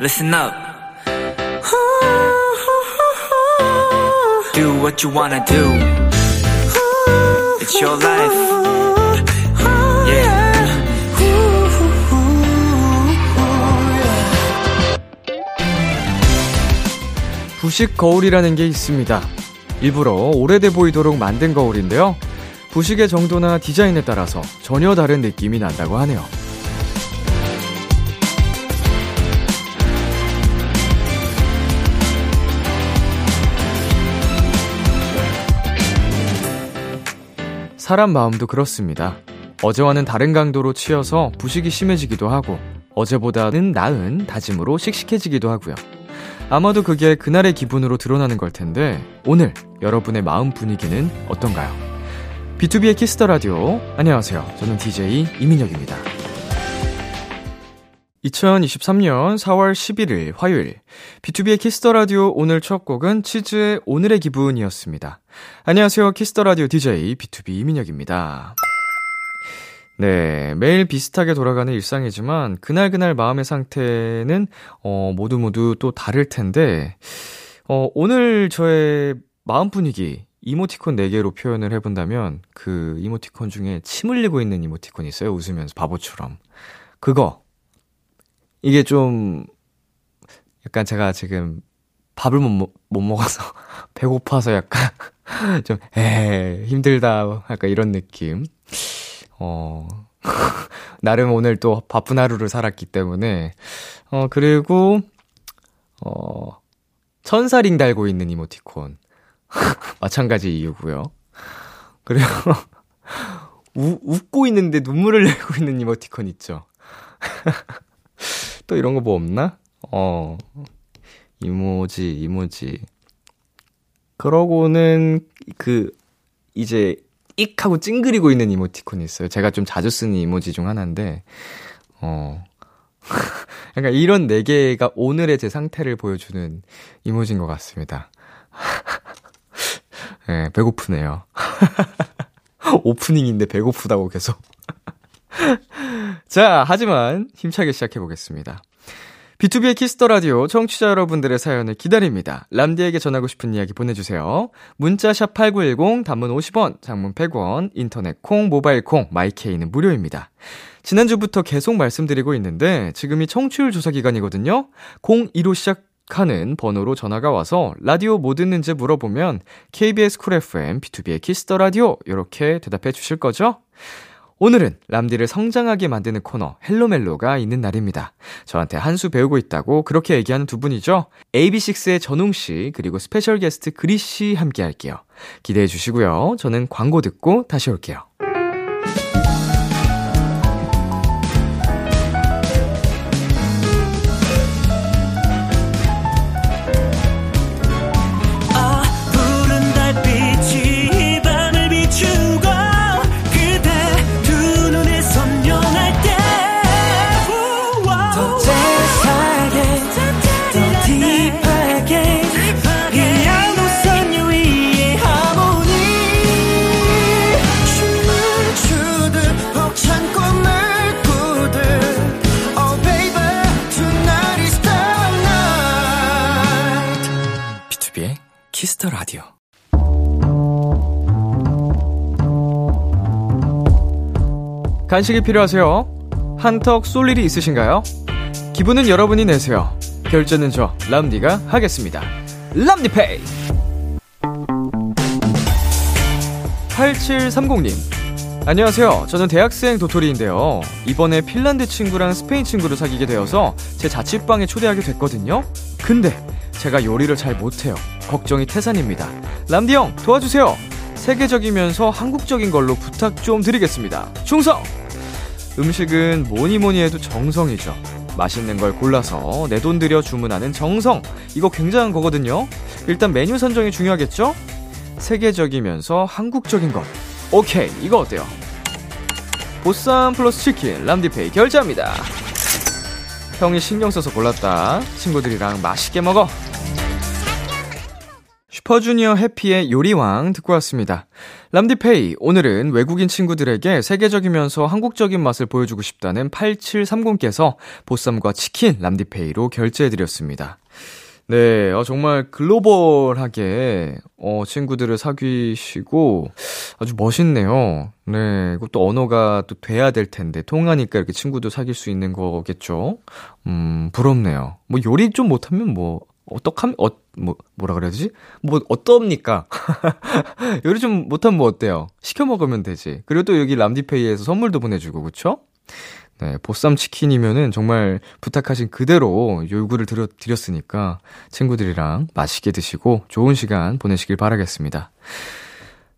listen up. Do what you wanna do. It's your life. Yeah. 부식 거울이라는 게 있습니다. 일부러 오래돼 보이도록 만든 거울인데요. 부식의 정도나 디자인에 따라서 전혀 다른 느낌이 난다고 하네요. 사람 마음도 그렇습니다. 어제와는 다른 강도로 치여서 부식이 심해지기도 하고 어제보다는 나은 다짐으로 씩씩해지기도 하고요. 아마도 그게 그날의 기분으로 드러나는 걸 텐데 오늘 여러분의 마음 분위기는 어떤가요? B2B의 키스터 라디오 안녕하세요. 저는 DJ 이민혁입니다. 2023년 4월 11일 화요일 B2B의 키스터 라디오 오늘 첫 곡은 치즈의 오늘의 기분이었습니다. 안녕하세요. 키스터 라디오 DJ B2B 이민혁입니다. 네, 매일 비슷하게 돌아가는 일상이지만 그날그날 마음의 상태는 어 모두 모두 또 다를 텐데 어 오늘 저의 마음 분위기 이모티콘 4개로 표현을 해본다면 그 이모티콘 중에 침 흘리고 있는 이모티콘이 있어요. 웃으면서 바보처럼. 그거 이게 좀 약간 제가 지금 밥을 못, 못 먹어서 배고파서 약간 좀 에, 힘들다 약간 이런 느낌. 어. 나름 오늘 또 바쁜 하루를 살았기 때문에 어 그리고 어 천사링 달고 있는 이모티콘 마찬가지 이유고요. 그리고 우, 웃고 있는데 눈물을 내고 있는 이모티콘 있죠. 또 이런 거 뭐 없나? 어, 이모지, 이모지. 그러고는 그, 이제, 익 하고 찡그리고 있는 이모티콘이 있어요. 제가 좀 자주 쓰는 이모지 중 하나인데, 어. 그러니까 이런 네 개가 오늘의 제 상태를 보여주는 이모지인 것 같습니다. 예, 네, 배고프네요. 오프닝인데 배고프다고 계속. 자, 하지만 힘차게 시작해보겠습니다. B2B의 키스터 라디오 청취자 여러분들의 사연을 기다립니다. 람디에게 전하고 싶은 이야기 보내주세요. 문자샵 8910, 단문 50원, 장문 100원, 인터넷 콩, 모바일 콩, my K는 무료입니다. 지난주부터 계속 말씀드리고 있는데 지금이 청취율 조사 기간이거든요. 02로 시작 하는 번호로 전화가 와서 라디오 뭐 듣는지 물어보면 KBS 쿨 FM, B2B의 키스터 라디오 이렇게 대답해 주실 거죠? 오늘은 람디를 성장하게 만드는 코너 Hello 멜로가 있는 날입니다. 저한테 한 수 배우고 있다고 그렇게 얘기하는 두 분이죠. AB6IX의 전웅 씨 그리고 스페셜 게스트 그리 씨 함께 할게요. 기대해 주시고요. 저는 광고 듣고 다시 올게요. 간식이 필요하세요? 한턱 쏠 일이 있으신가요? 기분은 여러분이 내세요. 결제는 저 람디가 하겠습니다. 람디페이. 8730님. 안녕하세요. 저는 대학생 도토리인데요. 이번에 핀란드 친구랑 스페인 친구를 사귀게 되어서 제 자취방에 초대하게 됐거든요. 근데 제가 요리를 잘 못해요. 걱정이 태산입니다. 람디 형, 도와주세요! 세계적이면서 한국적인 걸로 부탁 좀 드리겠습니다. 충성! 음식은 뭐니 뭐니 해도 정성이죠. 맛있는 걸 골라서 내 돈 들여 주문하는 정성. 이거 굉장한 거거든요. 일단 메뉴 선정이 중요하겠죠? 세계적이면서 한국적인 것. 오케이, 이거 어때요? 보쌈 플러스 치킨, 람디페이 결제합니다. 형이 신경 써서 골랐다. 친구들이랑 맛있게 먹어. 슈퍼주니어 해피의 요리왕 듣고 왔습니다. 람디페이, 오늘은 외국인 친구들에게 세계적이면서 한국적인 맛을 보여주고 싶다는 8730께서 보쌈과 치킨 람디페이로 결제해드렸습니다. 네, 어, 정말 글로벌하게, 어, 친구들을 사귀시고 아주 멋있네요. 네, 그것도 언어가 또 돼야 될 텐데, 통하니까 이렇게 친구도 사귈 수 있는 거겠죠? 음, 부럽네요. 뭐 요리 좀 못하면 뭐, 어떡함, 어, 뭐, 뭐라 그래야 되지? 뭐, 어떻습니까? 요리 좀 못하면 뭐 어때요? 시켜 먹으면 되지. 그리고 또 여기 람디페이에서 선물도 보내주고, 그쵸? 네, 보쌈 치킨이면은 정말 부탁하신 그대로 요구를 드려, 드렸으니까 친구들이랑 맛있게 드시고 좋은 시간 보내시길 바라겠습니다.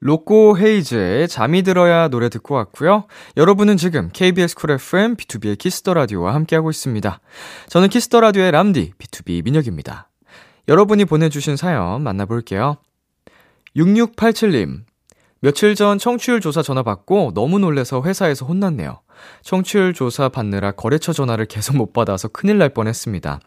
로꼬 헤이즈의 잠이 들어야 노래 듣고 왔고요. 여러분은 지금 KBS 쿨 FM B2B의 키스터 라디오와 함께하고 있습니다. 저는 키스터 라디오의 람디 B2B 민혁입니다. 여러분이 보내주신 사연 만나볼게요. 6687님. 며칠 전 청취율 조사 전화 받고 너무 놀래서 회사에서 혼났네요. 청취율 조사 받느라 거래처 전화를 계속 못 받아서 큰일 날 뻔했습니다.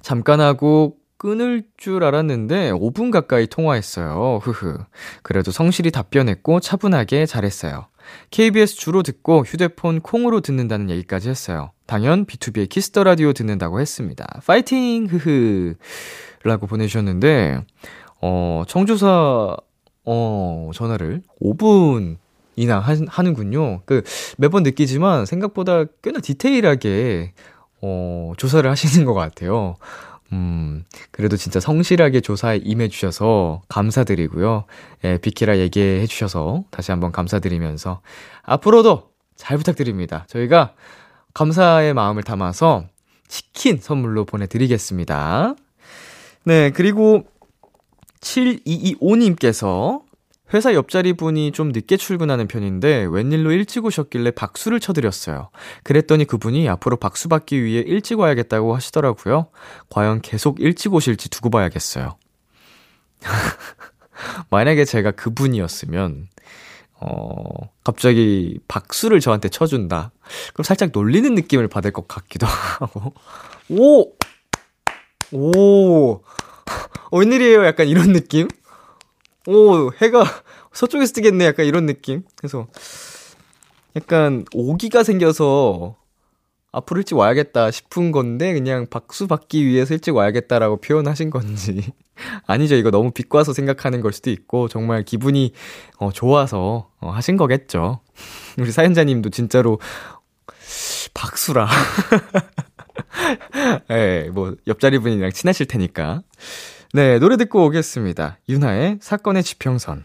잠깐 하고 끊을 줄 알았는데 5분 가까이 통화했어요. 흐흐. 그래도 성실히 답변했고 차분하게 잘했어요. KBS 주로 듣고 휴대폰 콩으로 듣는다는 얘기까지 했어요. 당연 B2B의 키스터 라디오 듣는다고 했습니다. 파이팅! 흐흐. 라고 보내주셨는데, 어, 청조사, 어, 전화를 5분 이나 하, 하는군요. 그, 매번 느끼지만 생각보다 꽤나 디테일하게 어, 조사를 하시는 것 같아요. 음, 그래도 진짜 성실하게 조사에 임해주셔서 감사드리고요. 예, 비키라 얘기해주셔서 다시 한번 감사드리면서 앞으로도 잘 부탁드립니다. 저희가 감사의 마음을 담아서 치킨 선물로 보내드리겠습니다. 네, 그리고 7225님께서 회사 옆자리 분이 좀 늦게 출근하는 편인데 웬일로 일찍 오셨길래 박수를 쳐드렸어요. 그랬더니 그분이 앞으로 박수 받기 위해 일찍 와야겠다고 하시더라고요. 과연 계속 일찍 오실지 두고 봐야겠어요. 만약에 제가 그분이었으면, 어, 갑자기 박수를 저한테 쳐준다. 그럼 살짝 놀리는 느낌을 받을 것 같기도 하고. 오! 오! 어, 웬일이에요? 약간 이런 느낌? 오, 해가 서쪽에서 뜨겠네. 약간 이런 느낌. 그래서 약간 오기가 생겨서 앞으로 일찍 와야겠다 싶은 건데 그냥 박수 받기 위해서 일찍 와야겠다라고 표현하신 건지 아니죠 이거 너무 비꼬아서 생각하는 걸 수도 있고 정말 기분이 어, 좋아서 어, 하신 거겠죠 우리 사연자님도 진짜로 박수라 예, 뭐 옆자리 분이랑 친하실 테니까 네, 노래 듣고 오겠습니다. 윤하의 사건의 지평선.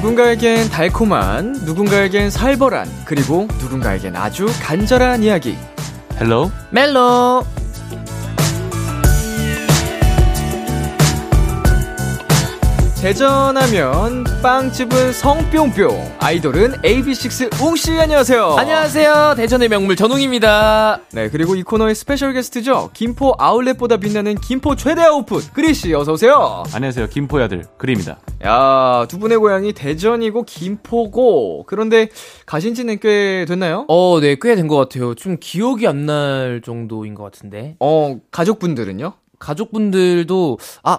누군가에겐 달콤한, 누군가에겐 살벌한, 그리고 누군가에겐 아주 간절한 이야기. Hello 멜로! 대전하면 빵집은 성뿅뿅, 아이돌은 AB6IX 웅씨 안녕하세요. 안녕하세요. 대전의 명물 전웅입니다. 네, 그리고 이 코너의 스페셜 게스트죠. 김포 아울렛보다 빛나는 김포 최대 아웃풋 그리 씨 어서 오세요. 안녕하세요. 김포의 아들 그리입니다. 야, 두 분의 고향이 대전이고 김포고. 그런데 가신 지는 꽤 됐나요? 어, 네, 꽤 된 것 같아요. 좀 기억이 안 날 정도인 것 같은데. 어, 가족분들은요? 가족분들도, 아,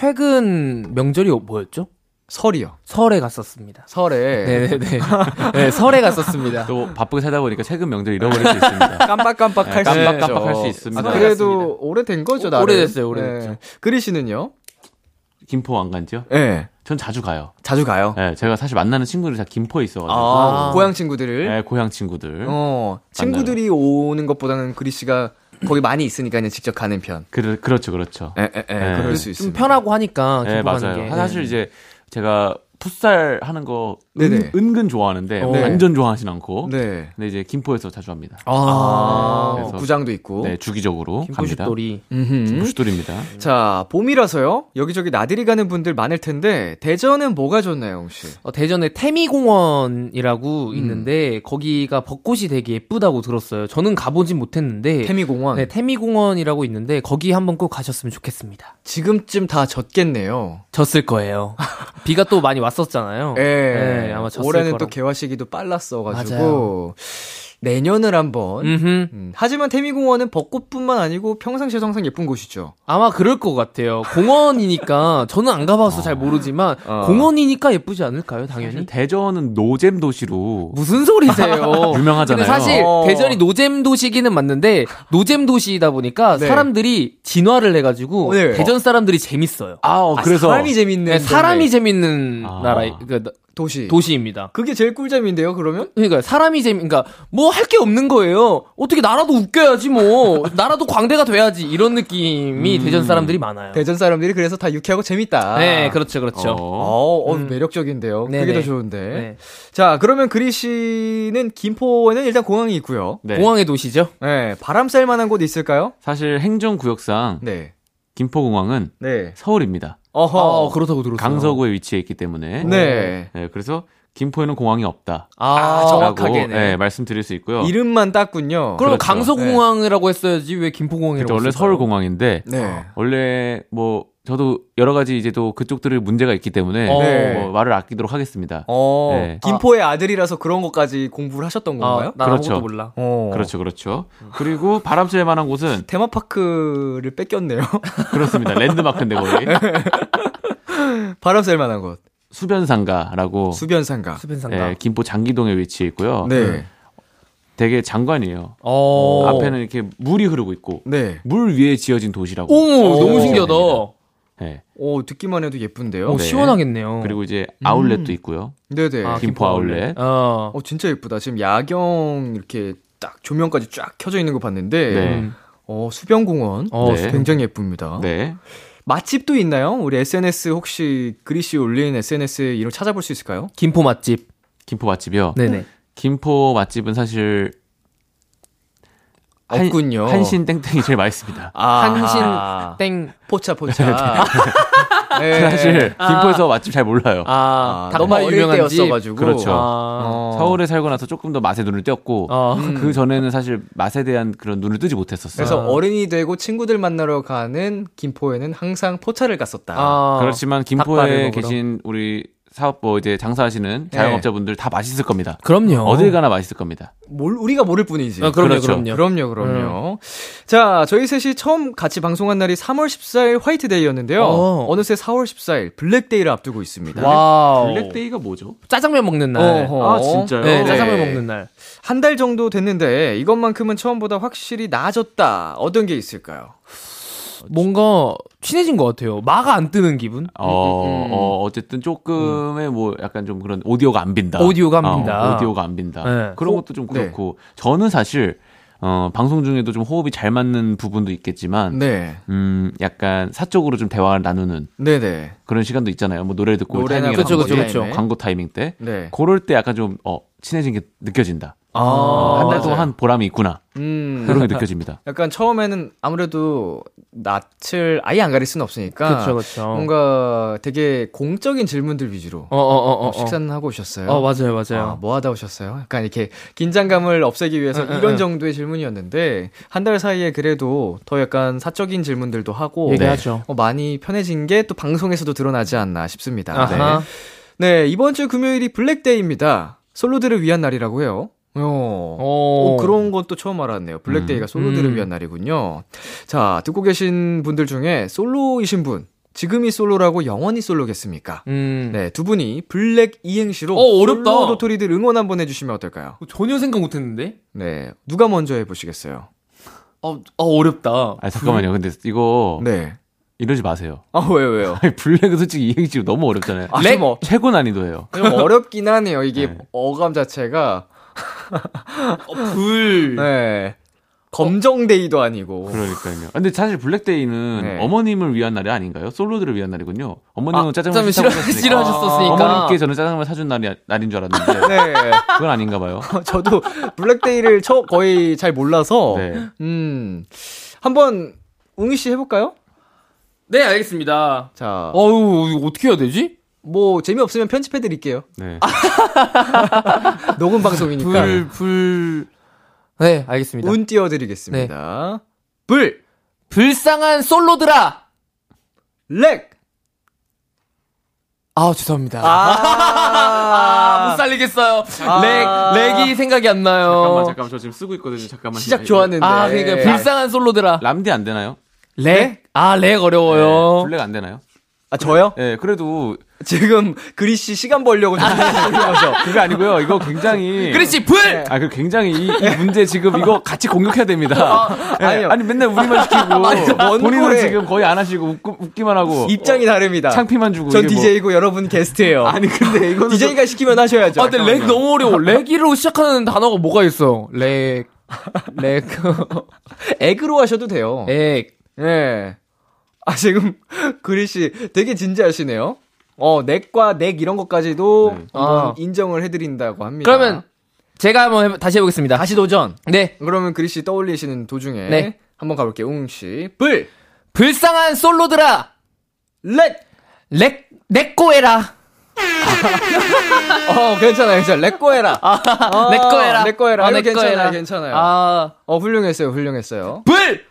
최근 명절이 뭐였죠? 설이요. 설에 갔었습니다. 설에. 네네네. 네, 설에 갔었습니다. 또 바쁘게 살다 보니까 최근 명절 잃어버릴 수 있습니다. 깜빡깜빡 할 네, 수 깜빡 깜빡 있죠. 할수 있습니다. 아, 그래도 오래된 거죠, 오- 나름. 오래됐어요, 오래됐죠. 그리 씨는요? 김포 안 간지요? 네. 전 자주 가요. 자주 가요. 예, 제가 사실 만나는 친구들이 다 김포에 있어가지고. 아, 아. 고향 친구들을. 예, 고향 친구들. 어, 친구들이 오는 것보다는 그리 씨가 거기 많이 있으니까 그냥 직접 가는 편. 그, 그렇죠, 그렇죠. 에, 에, 에, 네. 그럴 수좀 있습니다. 편하고 하니까 예, 맞아요. 게. 사실 이제 제가 풋살 하는 거. 은, 근 좋아하는데 네. 완전 좋아하진 않고. 네. 근데 이제 김포에서 자주 합니다. 아, 그래서- 구장도 있고. 네, 주기적으로 갑니다. 김포슛돌이. 음흠. 부슈돌입니다. 자, 봄이라서요. 여기저기 나들이 가는 분들 많을 텐데 대전은 뭐가 좋나요, 혹시? 어, 대전에 태미공원이라고 있는데 거기가 벚꽃이 되게 예쁘다고 들었어요. 저는 가보진 못했는데 태미공원. 네, 태미공원이라고 있는데 거기 한번 꼭 가셨으면 좋겠습니다. 지금쯤 다 졌겠네요. 졌을 거예요. 비가 또 많이 왔었잖아요. 예. 네, 아마 올해는 또. 개화 시기도 빨랐어가지고 맞아요. 내년을 한번. 음, 하지만 태미공원은 벚꽃뿐만 아니고 평상시에도 항상 예쁜 곳이죠. 아마 그럴 것 같아요. 공원이니까 저는 안 가봐서 잘 모르지만 어. 공원이니까 예쁘지 않을까요? 당연히. 대전은 노잼 도시로 무슨 소리세요? 유명하잖아요. 근데 사실 어. 대전이 노잼 도시기는 맞는데 노잼 도시이다 보니까 네. 사람들이 진화를 해가지고 네. 대전 사람들이 재밌어요. 아, 어, 아, 그래서 사람이 재밌는 네, 사람이. 재밌는 아. 나라 그러니까 도시. 도시입니다. 그게 제일 꿀잼인데요, 그러면? 그러니까 사람이 재미 그러니까 뭐 할 게 없는 거예요. 어떻게 나라도 웃겨야지 뭐 나라도 광대가 돼야지 이런 느낌이 대전 사람들이 많아요. 대전 사람들이 그래서 다 유쾌하고 재밌다. 네, 그렇죠, 그렇죠. 어, 어, 어, 음. 매력적인데요. 네네. 그게 더 좋은데. 네. 자, 그러면 그리 씨는 김포에는 일단 공항이 있고요. 네. 공항의 도시죠. 네, 바람 쐴 만한 곳 있을까요? 사실 행정 구역상 네. 김포공항은 네. 서울입니다. 어허. 아, 그렇다고 들었어요. 강서구에 위치해 있기 때문에. 네. 네, 그래서 김포에는 공항이 없다. 아, 아, 라고, 정확하게네. 네, 말씀드릴 수 있고요. 이름만 땄군요. 그럼 그렇죠. 강서공항이라고 했어야지 왜 김포공항이라고 그때 원래 했을까요? 서울공항인데 네. 원래 뭐 저도 여러 가지 이제 또 그쪽들이 문제가 있기 때문에 네. 뭐 말을 아끼도록 하겠습니다. 어, 네. 김포의 아 들이라서 그런 것까지 공부를 하셨던 건가요? 아, 난 그렇죠. 아무것도 몰라. 어. 그렇죠, 그렇죠. 그리고 바람 쐴 만한 곳은 테마파크를 뺏겼네요. 그렇습니다. 랜드마크인데 거의 바람 쐴 만한 곳. 수변상가라고 수변상가. 수변상가. 예, 김포 장기동에 위치해 있고요. 네. 되게 장관이에요. 어. 앞에는 이렇게 물이 흐르고 있고 네. 물 위에 지어진 도시라고. 어머, 너무 오. 신기하다. 예. 오, 듣기만 해도 예쁜데요. 오, 네. 시원하겠네요. 그리고 이제 아울렛도 있고요. 네네. 아, 김포 아울렛. 어. 어, 진짜 예쁘다. 지금 야경 이렇게 딱 조명까지 쫙 켜져 있는 거 봤는데, 네. 음. 어, 수변공원. 어, 네. 굉장히 예쁩니다. 네. 맛집도 있나요? 우리 SNS 혹시 그리씨 올린 SNS에 이름 찾아볼 수 있을까요? 김포 맛집. 김포 맛집이요. 네네. 김포 맛집은 사실 한- 없군요. 한 신 땡땡이 제일 맛있습니다. 아, 한신 아, 땡. 포차 포차. 네. 사실 김포에서 맛집 잘 몰라요. 아, 아, 너무 유명한 집. 때였어가지고. 그렇죠. 아. 어. 서울에 살고 나서 조금 더 맛에 눈을 띄었고 어. 그 전에는 사실 맛에 대한 그런 눈을 뜨지 못했었어요. 그래서 아. 어른이 되고 친구들 만나러 가는 김포에는 항상 포차를 갔었다. 아. 그렇지만 김포에. 계신 우리 사업 뭐 이제 장사하시는 네. 자영업자분들 다 맛있을 겁니다. 그럼요. 어딜 가나 맛있을 겁니다. 뭘 우리가 모를 뿐이지. 아, 그럼요, 그렇죠. 그럼요. 그럼요, 그럼요. 자, 저희 셋이 처음 같이 방송한 날이 3월 14일 화이트데이였는데요. 어. 어느새 4월 14일 블랙데이를 앞두고 있습니다. 와우. 블랙데이가 뭐죠? 짜장면 먹는 날. 어허. 아 진짜요? 네, 네. 짜장면 먹는 날. 한 달 정도 됐는데 이것만큼은 처음보다 확실히 나아졌다. 어떤 게 있을까요? 뭔가 친해진 것 같아요. 마가 안 뜨는 기분? 어, 음. 어, 어쨌든 조금의 뭐 약간 좀 그런 오디오가 안 빈다. 오디오가 안 빈다. 어, 오디오가 안 빈다. 네. 그런 호- 것도 좀 네. 그렇고 저는 사실 어, 방송 중에도 좀 호흡이 잘 맞는 부분도 있겠지만 네. 음, 약간 사적으로 좀 대화를 나누는 네네. 그런 시간도 있잖아요. 뭐 노래 듣고 타이밍이라든지 그쵸, 그쵸, 그쵸. 타임에. 광고 타이밍 때 네. 그럴 때 약간 좀 어, 친해진 게 느껴진다. 아, 한 달. 동안 한 보람이 있구나. 음. 그런 게 느껴집니다. 약간 처음에는 아무래도 낯을 아예 안 가릴 수는 없으니까 그렇죠, 그렇죠. 뭔가 되게 공적인 질문들 위주로 어, 어, 어, 어. 어. 식사는 하고 오셨어요? 어, 맞아요, 아, 맞아요. 뭐 하다 오셨어요? 약간 이렇게 긴장감을 없애기 위해서 응, 응, 이런 응. 정도의 질문이었는데 한 달 사이에 그래도 더 약간 사적인 질문들도 하고 얘기하죠. 어, 많이 편해진 게 또 방송에서도 드러나지 않나 싶습니다. 아하. 네. 네, 이번 주 금요일이 블랙데이입니다. 솔로들을 위한 날이라고 해요. 어. 오. 오, 그런 건 또 처음 알았네요. 블랙데이가 솔로들을 음. 위한 날이군요. 자, 듣고 계신 분들 중에 솔로이신 분, 지금이 솔로라고 영원히 솔로겠습니까? 음. 네, 두 분이 블랙 이행시로 어, 어렵다. 솔로 도토리들 응원 한번 해주시면 어떨까요? 전혀 생각 못 했는데? 네, 누가 먼저 해보시겠어요? 어, 어 어렵다. 아 잠깐만요. 근데 이거 네, 이러지 마세요. 아, 왜요, 왜요? 아니, 블랙은 솔직히 이행시 너무 어렵잖아요. 아, 어, 최고 난이도예요. 좀 어렵긴 하네요. 이게 네. 어감 자체가. 불. 네. 검정데이도 아니고. 그러니까요. 근데 사실 블랙데이는 네. 어머님을 위한 날이 아닌가요? 솔로들을 위한 날이군요. 어머님은 아, 짜장면 싫어- 하셨으니까. 싫어하셨었으니까. 어머님께 저는 짜장면 사준 날이, 날인 줄 알았는데. 네. 그건 아닌가 봐요. 저도 블랙데이를 처, 거의 잘 몰라서. 네. 음. 한번, 웅이 씨 해볼까요? 네, 알겠습니다. 자. 어우, 이거 어떻게 해야 되지? 뭐, 재미없으면 편집해 드릴게요. 네. 녹음 방송이니까. 불, 불. 네, 알겠습니다. 운 띄워 드리겠습니다. 불, 불쌍한 솔로들아! 렉! 아, 죄송합니다. 아, 아, 못 살리겠어요. 아. 렉, 렉이 생각이 안 나요. 잠깐만, 잠깐만. 저 지금 쓰고 있거든요. 잠깐만. 시작 좋았는데. 아, 그러니까 불쌍한 솔로들아. 램디 안 되나요? 렉? 아, 렉 어려워요. 블랙 안 되나요? 아, 저요? 네, 그래도 지금 그리 씨 시간 벌려고 좀 하셔서. 그게 아니고요. 이거 굉장히 그렇지, 불! 아, 그 굉장히 이, 이 문제 지금 이거 같이 공격해야 됩니다. 예, 아니요. 아니 맨날 우리만 시키고 아니, 뭔 본인은. 지금 거의 안 하시고 웃고, 웃기만 하고 입장이 다릅니다. 창피만 주고 전 이게 뭐- DJ고 여러분 게스트예요. 아니 근데 이거는 DJ가 시키면 하셔야죠. 아, 근데 렉 너무 어려워. 렉이로 시작하는 단어가 뭐가 있어? 렉, 렉, 액으로 하셔도 돼요. 렉. 예. 아, 지금 그리 씨 되게 진지하시네요. 어, 넥과 넥 이런 것까지도 네. 한번 아. 인정을 해드린다고 합니다. 그러면 제가 한번 해, 다시 해보겠습니다. 다시 도전. 네. 그러면 그리 씨 떠올리시는 도중에 네. 한번 가볼게요. 웅 씨. 불, 불쌍한 솔로들아! 렉. 렉, 렉꼬해라! 어, 괜찮아요, 괜찮아요. 렉거 해라. 아, 내꺼 해라. 렉거 해라. 아, 이거 내꺼 괜찮아요. 괜찮아요. 아, 어, 훌륭했어요, 훌륭했어요. 불!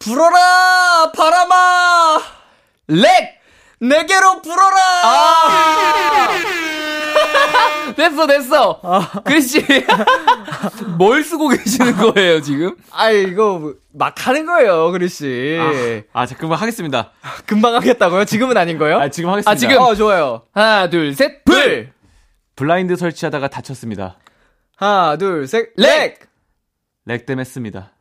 불어라, 바람아! 렉! 내게로 불어라! 아! 됐어, 됐어! 그리씨, 뭘 쓰고 계시는 거예요, 지금? 아, 이거 막 하는 거예요, 그리 씨. 아, 자 그럼 하겠습니다. 금방 하겠다고요? 지금은 아닌 거예요? 아, 지금 하겠습니다. 아, 지금? 어, 좋아요. 하나, 둘, 셋, 불! 불! 블라인드 설치하다가 다쳤습니다. 하나, 둘, 셋, 렉! 렉! 렉 때문에 했습니다.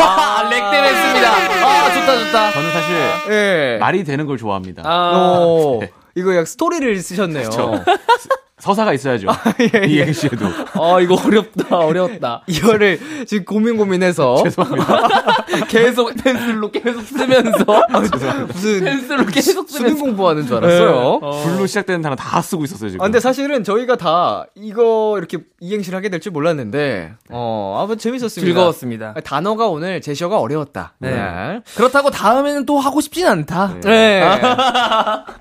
아, 렉 때문에 했습니다. 아, 좋다, 좋다. 저는 사실 예. 말이 되는 걸 좋아합니다. 아, 오, 이거 약 스토리를 쓰셨네요. 서사가 있어야죠. 예, 이 행시에도. 아, 이거 어렵다, 어려웠다. 이거를 지금 고민 고민해서 계속 펜슬로 계속 쓰면서. 무슨 펜슬로 계속 수능 쓰면서. 공부하는 줄 알았어요. 어. 불로 시작되는 단어 다 쓰고 있었어요, 지금. 아, 근데 사실은 저희가 다 이거 이렇게 이행시를 하게 될 줄 몰랐는데, 어, 너무 재밌었습니다. 즐거웠습니다. 아, 단어가 오늘 제시어가 어려웠다. 네. 네. 그렇다고 다음에는 또 하고 싶진 않다. 네.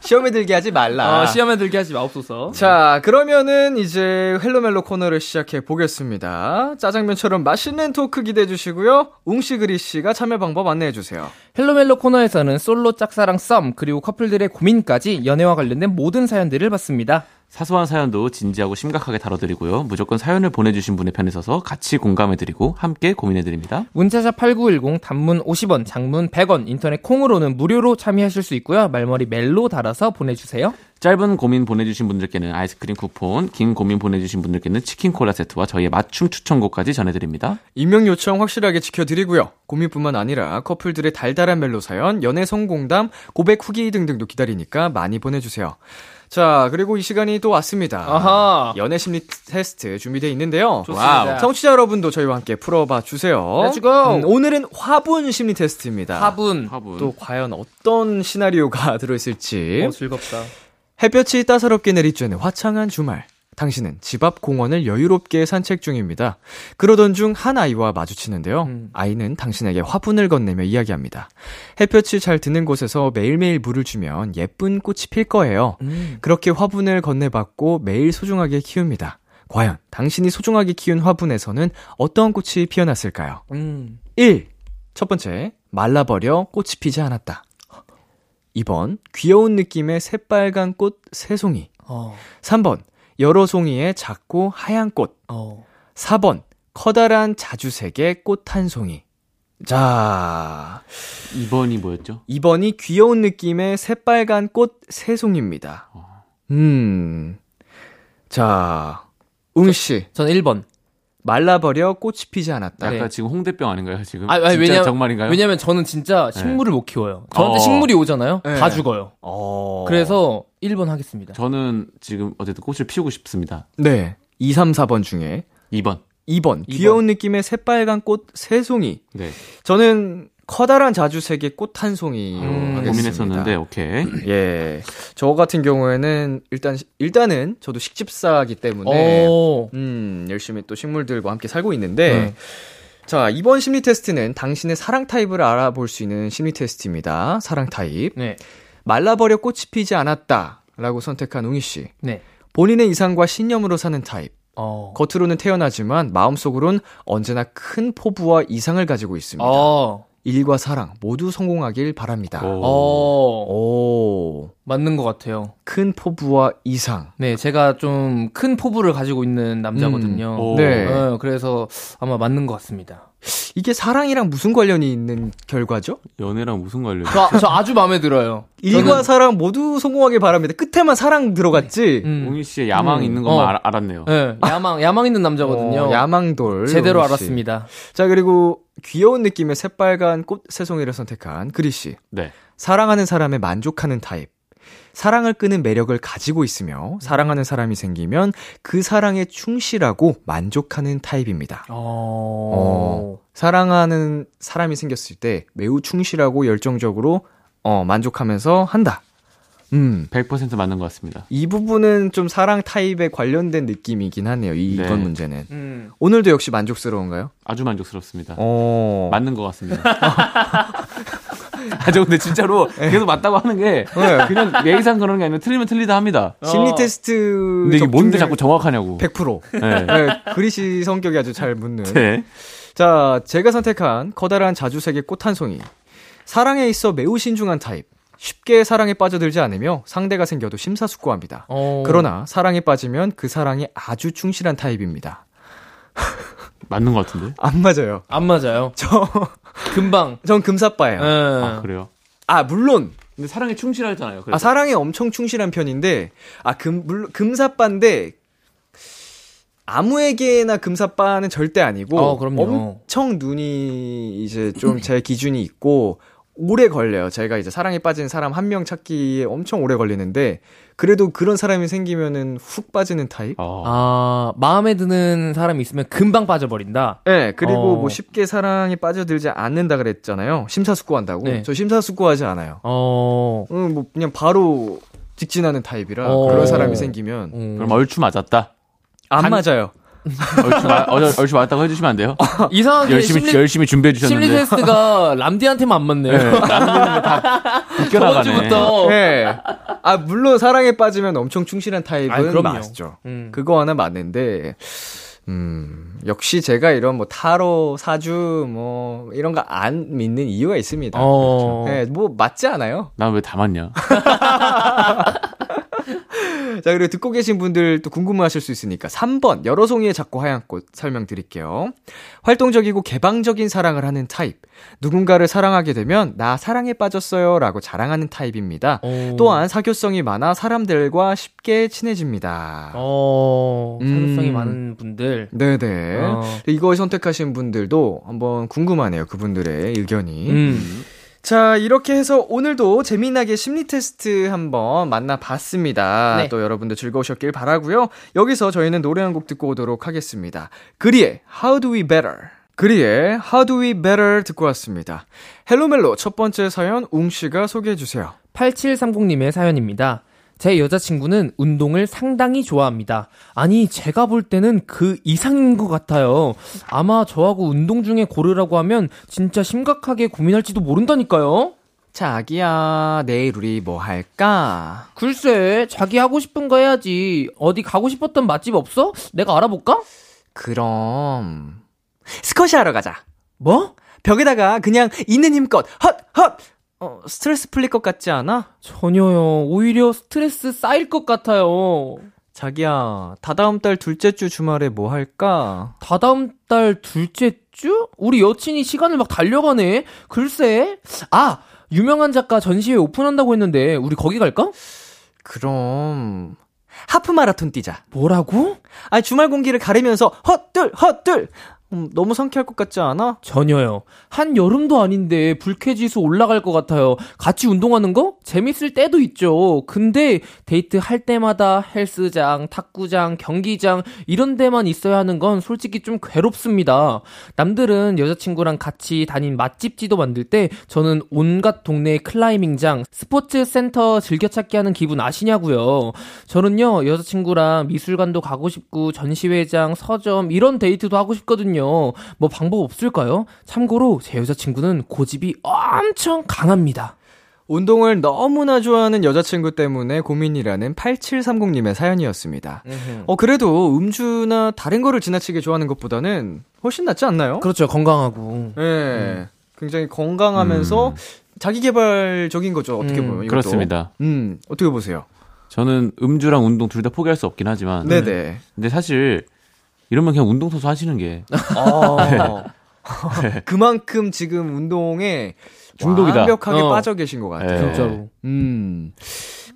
시험에 들게 하지 말라. 아, 시험에 들게 하지 마옵소서. 자, 그러면은 이제 헬로멜로 코너를 시작해 보겠습니다. 짜장면처럼 맛있는 토크 기대해 주시고요. 웅씨 그리 씨가 참여 방법 안내해 주세요. 헬로멜로 코너에서는 솔로 짝사랑 썸 그리고 커플들의 고민까지 연애와 관련된 모든 사연들을 받습니다. 사소한 사연도 진지하고 심각하게 다뤄드리고요. 무조건 사연을 보내주신 분의 편에 서서 같이 공감해드리고 함께 고민해드립니다. 문자샵 8910 단문 50원, 장문 100원, 인터넷 콩으로는 무료로 참여하실 수 있고요. 말머리 멜로 달아서 보내주세요. 짧은 고민 보내주신 분들께는 아이스크림 쿠폰, 긴 고민 보내주신 분들께는 치킨 콜라 세트와 저희의 맞춤 추천곡까지 전해드립니다. 익명 요청 확실하게 지켜드리고요. 고민뿐만 아니라 커플들의 달달한 멜로 사연, 연애 성공담, 고백 후기 등등도 기다리니까 많이 보내주세요. 자, 그리고 이 시간이 또 왔습니다. 아하. 연애 심리 테스트 준비되어 있는데요. 좋습니다. 청취자 여러분도 저희와 함께 풀어봐 주세요. Let's go. 음, 오늘은 화분 심리 테스트입니다. 화분. 화분. 또 과연 어떤 시나리오가 들어있을지. 어, 즐겁다. 햇볕이 따사롭게 내리쬐는 화창한 주말. 당신은 집 앞 공원을 여유롭게 산책 중입니다. 그러던 중 한 아이와 마주치는데요. 음. 아이는 당신에게 화분을 건네며 이야기합니다. 햇볕이 잘 드는 곳에서 매일매일 물을 주면 예쁜 꽃이 필 거예요. 음. 그렇게 화분을 건네받고 매일 소중하게 키웁니다. 과연 당신이 소중하게 키운 화분에서는 어떤 꽃이 피어났을까요? 음. 1. 첫 번째, 말라버려 꽃이 피지 않았다. 2번, 귀여운 느낌의 새빨간 꽃 새송이. 어. 3번, 여러 송이의 작고 하얀 꽃. 어. 4번, 커다란 자주색의 꽃 한 송이. 자, 2번이 뭐였죠? 2번이 귀여운 느낌의 새빨간 꽃 새송이입니다. 음. 자, 웅씨, 전 1번. 말라버려 꽃이 피지 않았다. 네. 약간 지금 홍대병 아닌가요, 지금? 아, 아니, 진짜 왜냐, 정말인가요? 왜냐면 저는 진짜 식물을 못 키워요. 저한테 어. 식물이 오잖아요. 네. 다 죽어요. 어. 그래서 1번 하겠습니다. 저는 지금 어쨌든 꽃을 피우고 싶습니다. 네. 2, 3, 4번 중에 2번. 2번. 이번. 귀여운 느낌의 새빨간 꽃 세 송이. 네. 저는 커다란 자주색의 꽃 한 송이 음, 하겠습니다. 고민했었는데, 오케이. 예. 저 같은 경우에는 일단 일단은 저도 식집사기 때문에 오. 음, 열심히 또 식물들과 함께 살고 있는데 네. 자, 이번 심리 테스트는 당신의 사랑 타입을 알아볼 수 있는 심리 테스트입니다. 사랑 타입. 네. 말라버려 꽃이 피지 않았다 라고 선택한 웅이 씨. 네. 본인의 이상과 신념으로 사는 타입. 어. 겉으로는 태연하지만 마음속으론 언제나 큰 포부와 이상을 가지고 있습니다. 어. 일과 사랑 모두 성공하길 바랍니다. 오. 어. 오, 맞는 것 같아요. 큰 포부와 이상. 네, 제가 좀 큰 포부를 가지고 있는 남자거든요. 오. 네. 어, 그래서 아마 맞는 것 같습니다. 이게 사랑이랑 무슨 관련이 있는 결과죠? 연애랑 무슨 관련? 저, 저 아주 마음에 들어요. 일과 저는- 사랑 모두 성공하길 바랍니다. 끝에만 사랑 들어갔지? 음. 웅이 씨의 야망 음. 있는 것만 어. 알, 알았네요. 네, 야망, 야망 있는 남자거든요. 어, 야망돌. 제대로. 알았습니다. 자, 그리고 귀여운 느낌의 새빨간 꽃 새송이를 선택한 그리 씨. 네. 사랑하는 사람에 만족하는 타입. 사랑을 끄는 매력을 가지고 있으며 사랑하는 사람이 생기면 그 사랑에 충실하고 만족하는 타입입니다. 어. 사랑하는 사람이 생겼을 때 매우 충실하고 열정적으로 어, 만족하면서 한다. 음. 100% 맞는 것 같습니다. 이 부분은 좀 사랑 타입에 관련된 느낌이긴 하네요. 이- 네. 이번 문제는. 음. 오늘도 역시 만족스러운가요? 아주 만족스럽습니다. 어. 맞는 것 같습니다. 아, 저 근데 진짜로 계속 맞다고 하는 게 네. 그냥 예의상 그러는 게 아니라 틀리면 틀리다 합니다. 심리 어. 테스트 근데 이게 뭔데 자꾸 정확하냐고. 100%. 네. 네, 그리시 성격이 아주 잘 묻는. 네. 자, 제가 선택한 커다란 자주색의 꽃 한 송이. 사랑에 있어 매우 신중한 타입. 쉽게 사랑에 빠져들지 않으며 상대가 생겨도 심사숙고합니다. 어. 그러나 사랑에 빠지면 그 사랑에 아주 충실한 타입입니다. 맞는 것 같은데. 안 맞아요. 안 맞아요. 저, 금방. 전 금사빠예요. 예. 아, 그래요. 아, 물론. 근데 사랑에 충실하잖아요. 그래서. 아, 사랑에 엄청 충실한 편인데, 아, 금, 물론, 금사빠인데, 아무에게나 금사빠는 절대 아니고, 어, 그럼요. 엄청 눈이 이제 좀 제 기준이 있고, 오래 걸려요. 제가 이제 사랑에 빠진 사람 한 명 찾기에 엄청 오래 걸리는데, 그래도 그런 사람이 생기면은 훅 빠지는 타입? 어. 아, 마음에 드는 사람이 있으면 금방 빠져버린다. 네, 그리고 어. 뭐 쉽게 사랑에 빠져들지 않는다 그랬잖아요. 심사숙고한다고. 네. 저 심사숙고하지 않아요. 어. 음, 뭐 그냥 바로 직진하는 타입이라 어. 그런 사람이 생기면 음. 그럼 얼추 맞았다. 안 한- 맞아요. 얼추, 마, 어, 얼추 맞았다고 해주시면 안 돼요? 이상하게 열심히, 심리, 열심히 준비해 주셨는데. 심리 테스트가 람디한테만 안 맞네요. 저번 웃겨나가네. 주부터. 네. 아 물론 사랑에 빠지면 엄청 충실한 타입은 그럼요. 맞죠. 음. 그거 하나 맞는데 음 역시 제가 이런 뭐 타로 사주 뭐 이런 거 안 믿는 이유가 있습니다. 어. 네, 뭐 맞지 않아요. 난 왜 다 맞냐? 자, 그리고 듣고 계신 분들 또 궁금해하실 수 있으니까 3번 여러 송이의 작고 하얀 꽃 설명드릴게요. 활동적이고 개방적인 사랑을 하는 타입. 누군가를 사랑하게 되면 나 사랑에 빠졌어요 라고 자랑하는 타입입니다. 어. 또한 사교성이 많아 사람들과 쉽게 친해집니다. 어, 사교성이 음. 많은 분들. 네네. 어. 이거 선택하신 분들도 한번 궁금하네요. 그분들의 의견이. 음. 자, 이렇게 해서 오늘도 재미나게 심리 테스트 한번 만나봤습니다. 네. 또 여러분들 즐거우셨길 바라고요 여기서 저희는 노래 한 곡 듣고 오도록 하겠습니다. 그리의 How Do We Better. 그리의 How Do We Better 듣고 왔습니다. 헬로멜로 첫 번째 사연 웅씨가 소개해주세요. 8730님의 사연입니다. 제 여자친구는 운동을 상당히 좋아합니다. 아니, 제가 볼 때는 그 이상인 것 같아요. 아마 저하고 운동 중에 고르라고 하면 진짜 심각하게 고민할지도 모른다니까요? 자기야, 내일 우리 뭐 할까? 글쎄, 자기 하고 싶은 거 해야지. 어디 가고 싶었던 맛집 없어? 내가 알아볼까? 그럼, 스쿼시 하러 가자. 뭐? 벽에다가 그냥 있는 힘껏, 헛, 헛! 어, 스트레스 풀릴 것 같지 않아? 전혀요. 오히려 스트레스 쌓일 것 같아요. 자기야, 다다음 달 둘째 주 주말에 뭐 할까? 다다음 달 둘째 주? 우리 여친이 시간을 막 달려가네. 글쎄. 아, 유명한 작가 전시회 오픈한다고 했는데 우리 거기 갈까? 그럼, 하프 마라톤 뛰자. 뭐라고? 아니, 주말 공기를 가리면서 헛들, 헛들! 음, 너무 상쾌할 것 같지 않아? 전혀요. 한 여름도 아닌데 불쾌지수 올라갈 것 같아요. 같이 운동하는 거? 재밌을 때도 있죠. 근데 데이트 할 때마다 헬스장, 탁구장, 경기장 이런 데만 있어야 하는 건 솔직히 좀 괴롭습니다. 남들은 여자친구랑 같이 다닌 맛집지도 만들 때 저는 온갖 동네 클라이밍장, 스포츠 센터 즐겨찾기 하는 기분 아시냐고요. 저는요 여자친구랑 미술관도 가고 싶고 전시회장, 서점 이런 데이트도 하고 싶거든요. 뭐 방법 없을까요? 참고로 제 여자친구는 고집이 엄청 강합니다. 운동을 너무나 좋아하는 여자친구 때문에 고민이라는 8730님의 사연이었습니다. 어, 그래도 음주나 다른 거를 지나치게 좋아하는 것보다는 훨씬 낫지 않나요? 그렇죠 건강하고. 예. 굉장히 건강하면서 자기 개발적인 거죠. 어떻게 음, 보면. 이것도. 그렇습니다. 음, 어떻게 보세요? 저는 음주랑 운동 둘 다 포기할 수 없긴 하지만 네네. 근데 사실 이러면 그냥 운동선수 하시는 게 어. 그만큼 지금 운동에 중독이다. 완벽하게 어. 빠져 계신 것 같아요. 네. 진짜로. 음.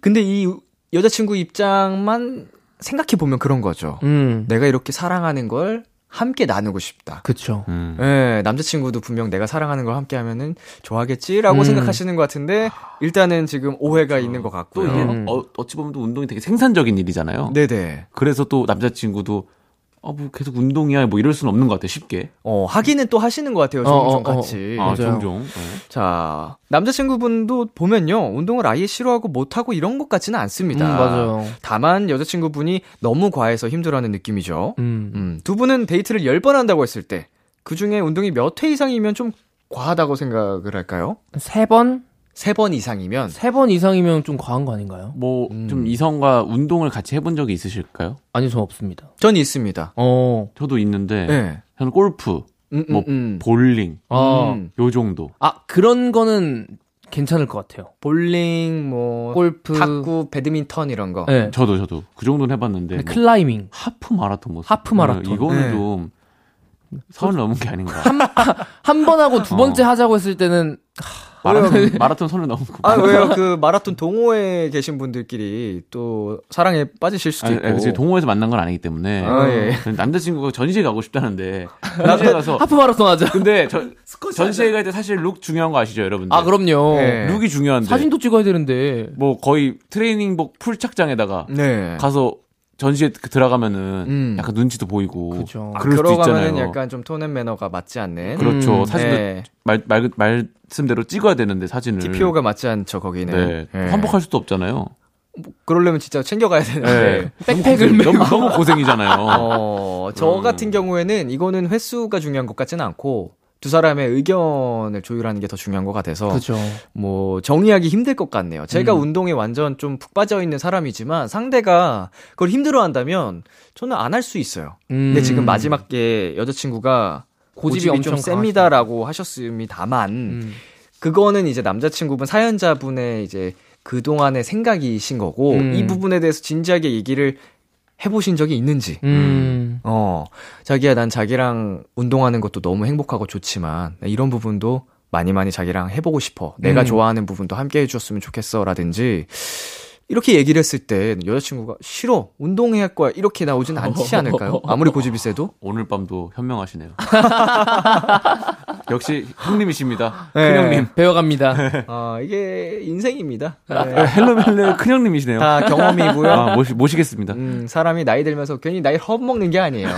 근데 이 여자친구 입장만 생각해 보면 그런 거죠. 음. 내가 이렇게 사랑하는 걸 함께 나누고 싶다. 그쵸. 음. 예, 남자친구도 분명 내가 사랑하는 걸 함께 하면은 좋아하겠지라고 음. 생각하시는 것 같은데, 일단은 지금 오해가 있는 것또 같고요. 이게 음. 어, 어찌 보면 또 운동이 되게 생산적인 일이잖아요. 네네. 그래서 또 남자친구도 어, 뭐 계속 운동이야 뭐 이럴 수는 없는 것 같아요. 쉽게. 어, 하기는 또 하시는 것 같아요. 어, 종종 어, 어. 같이. 아, 맞아요. 종종. 네. 자, 남자친구분도 보면요. 운동을 아예 싫어하고 못하고 이런 것 같지는 않습니다. 음, 맞아요. 다만 여자친구분이 너무 과해서 힘들어하는 느낌이죠. 음. 음, 두 분은 데이트를 10번 한다고 했을 때, 그 중에 운동이 몇 회 이상이면 좀 과하다고 생각을 할까요? 세 번? 세 번 이상이면? 세 번 이상이면 좀 과한 거 아닌가요? 뭐 음. 좀 이성과 운동을 같이 해본 적이 있으실까요? 아니, 전 없습니다. 전 있습니다. 어. 저도 있는데 네. 저는 골프, 음, 음, 뭐 음. 볼링 아. 음. 요 정도. 아, 그런 거는 괜찮을 것 같아요. 볼링, 뭐, 골프. 탁구, 배드민턴 이런 거. 네. 저도 저도 그 정도는 해봤는데 뭐 클라이밍. 하프 마라톤 뭐 하프 마라톤. 네, 이거는 네. 좀 선을 넘은 게 아닌가. 한 번 하고 두 번째 어. 하자고 했을 때는 마라톤 마라톤 선을 넘고. 아, 왜요? 그 마라톤 동호회에 계신 분들끼리 또 사랑에 빠지실 수도 아니, 있고. 그치, 동호회에서 만난 건 아니기 때문에 아, 예. 남자친구가 전시회 가고 싶다는데 전시회 가서 하프 마라톤 하자. 근데 저, 전시회 갈 때 사실 look 중요한 거 아시죠 여러분들? 아, 그럼요. 네. look이 중요한데 사진도 찍어야 되는데. 뭐 거의 트레이닝복 full 착장에다가 네. 가서 전시회 그 들어가면은 음. 약간 눈치도 보이고 그죠. 아, 그럴 수도 들어가면은 있잖아요. 약간 좀 tone and manner가 맞지 않는. 그렇죠. 음, 사진도 네. 말, 말, 말씀대로 찍어야 되는데 사진을. TPO가 맞지 않죠, 거기는. 네. 네. 환복할 수도 없잖아요. 그러려면 진짜 챙겨가야 되는데. 네. 백팩을 너무, 메고. 너무 고생이잖아요. 어, 저 음. 같은 경우에는 이거는 횟수가 중요한 것 같지는 않고, 두 사람의 의견을 조율하는 게 더 중요한 것 같아서, 그죠. 뭐, 정의하기 힘들 것 같네요. 제가 운동에 완전 좀 푹 빠져 있는 사람이지만, 상대가 그걸 힘들어 한다면, 저는 안 할 수 있어요. 음. 근데 지금 마지막에 여자친구가 고집이 고집이, 좀 엄청 셉니다라고 하셨습니다만, 음. 그거는 이제 남자친구분 사연자분의 이제 그동안의 생각이신 거고 음. 이 부분에 대해서 진지하게 얘기를 해보신 적이 있는지 음. 어 자기야 난 자기랑 운동하는 것도 너무 행복하고 좋지만 이런 부분도 많이 많이 자기랑 해보고 싶어 내가 음. 좋아하는 부분도 함께 해줬으면 좋겠어 라든지 이렇게 얘기를 했을 때 여자친구가 싫어 운동해야 할 거야 이렇게 나오진 않지 않을까요 아무리 고집이 세도 오늘 밤도 현명하시네요. 역시 형님이십니다. 네. 큰형님. 배워갑니다. 아 이게 인생입니다 네. 헬로멜로 큰형님이시네요. 다 경험이고요 아, 모시, 모시겠습니다. 음, 사람이 나이 들면서 괜히 나이 허먹는 게 아니에요.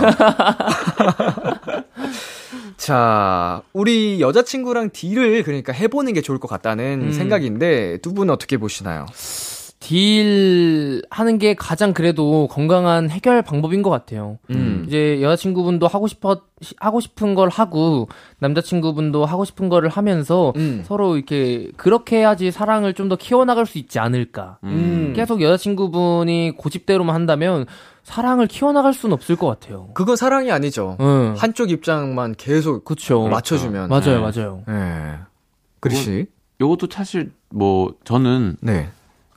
자, 우리 여자친구랑 deal을 그러니까 해보는 게 좋을 것 같다는 음. 생각인데 두 분은 어떻게 보시나요? deal 하는 게 가장 그래도 건강한 해결 방법인 것 같아요. 음. 이제 여자친구분도 하고 싶어 하고 싶은 걸 하고 남자친구분도 하고 싶은 거를 하면서 음. 서로 이렇게 그렇게 해야지 사랑을 좀 더 키워나갈 수 있지 않을까. 음. 계속 여자친구분이 고집대로만 한다면 사랑을 키워나갈 수는 없을 것 같아요. 그건 사랑이 아니죠. 응. 한쪽 입장만 계속 그쵸. 맞춰주면. 맞아요, 네. 맞아요. 네. 그리씨? 요것도 사실 뭐 저는 네.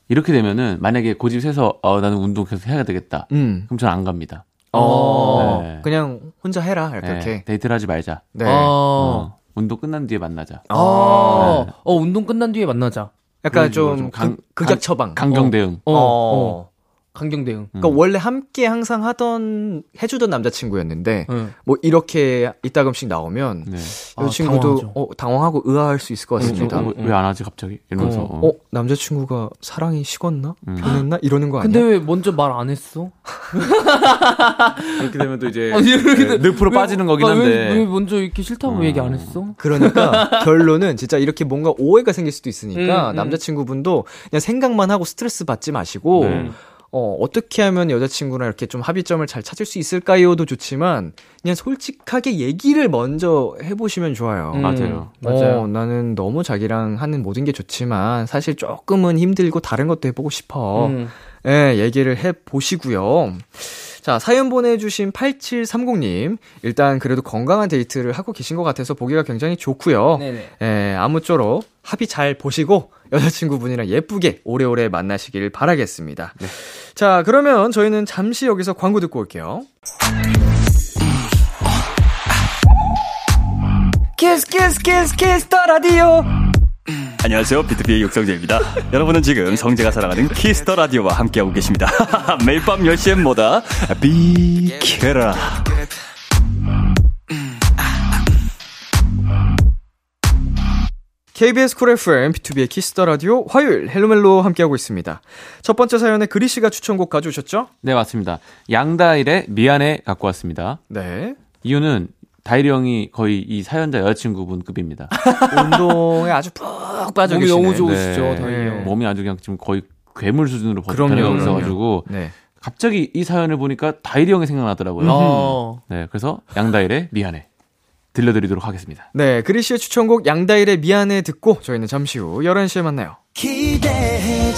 이렇게 되면은 만약에 고집 세서 어, 나는 운동 계속 해야 되겠다. 음. 그럼 저는 안 갑니다. 어, 네. 그냥 혼자 해라. 네, 이렇게. 데이트를 하지 말자. 네. 어. 어, 운동 끝난 뒤에 만나자. 아. 어, 네. 어, 운동 끝난 뒤에 만나자. 약간 그런 식으로 좀좀 강- 극, 극약 처방. 강경 대응. 어, 어. 강경 대응. 그러니까 원래 함께 항상 하던 해주던 남자친구였는데 응. 뭐 이렇게 이따금씩 나오면 네. 아, 여자친구도 당황하죠. 어, 당황하고 의아할 수 있을 것 같습니다. 음, 왜안 하지 갑자기 이러면서. 어, 어, 남자친구가 사랑이 식었나? 음. 변했나? 이러는 거 아니야? 근데 왜 먼저 말 안 했어? 그렇게 되면 또 이제 아니, 이렇게 네, 늪으로 빠지는 거긴 아, 한데. 왜, 왜 먼저 이렇게 싫다고 음. 얘기 안 했어? 그러니까 결론은 진짜 이렇게 뭔가 오해가 생길 수도 있으니까 음, 음. 남자친구분도 그냥 생각만 하고 스트레스 받지 마시고 네. 어, 어떻게 하면 여자친구랑 이렇게 좀 합의점을 잘 찾을 수 있을까요도 좋지만 그냥 솔직하게 얘기를 먼저 해보시면 좋아요. 음, 맞아요. 맞아요. 어, 나는 너무 자기랑 하는 모든 게 좋지만 사실 조금은 힘들고 다른 것도 해보고 싶어. 음. 예, 얘기를 해 보시고요. 자, 사연 보내주신 8730님. 일단 그래도 건강한 데이트를 하고 계신 것 같아서 보기가 굉장히 좋고요. 네네. 예, 아무쪼록 합의 잘 보시고 여자친구분이랑 예쁘게 오래오래 만나시길 바라겠습니다. 자, 그러면 저희는 잠시 여기서 광고 듣고 올게요. 키스 키스 키스 키스 더 라디오 안녕하세요. 비투비의 육성재입니다. 여러분은 지금 성재가 사랑하는 키스 더 라디오와 함께하고 계십니다. 매일 밤 10시엔 뭐다? 비키라. KBS 쿨 FM, 비투비의 키스 더 라디오 화요일 헬로멜로 함께하고 있습니다. 첫 번째 사연에 그리 씨가 추천곡 가져오셨죠? 네 맞습니다. 양다일의 미안해 갖고 왔습니다. 네. 이유는 다일이 형이 거의 이 사연자 여자친구분급입니다. 운동에 아주 푹 빠져 몸이 계시네. 너무 좋으시죠, 네. 다일이 형. 몸이 아주 그냥 지금 거의 괴물 수준으로 그럼요. 있어가지고 네. 갑자기 이 사연을 보니까 다일이 형이 생각나더라고요. 어. 네, 그래서 양다일의 미안해 들려드리도록 하겠습니다. 네, 그리 씨의 추천곡 양다일의 미안해 듣고 저희는 잠시 후 11시에 만나요. 기대해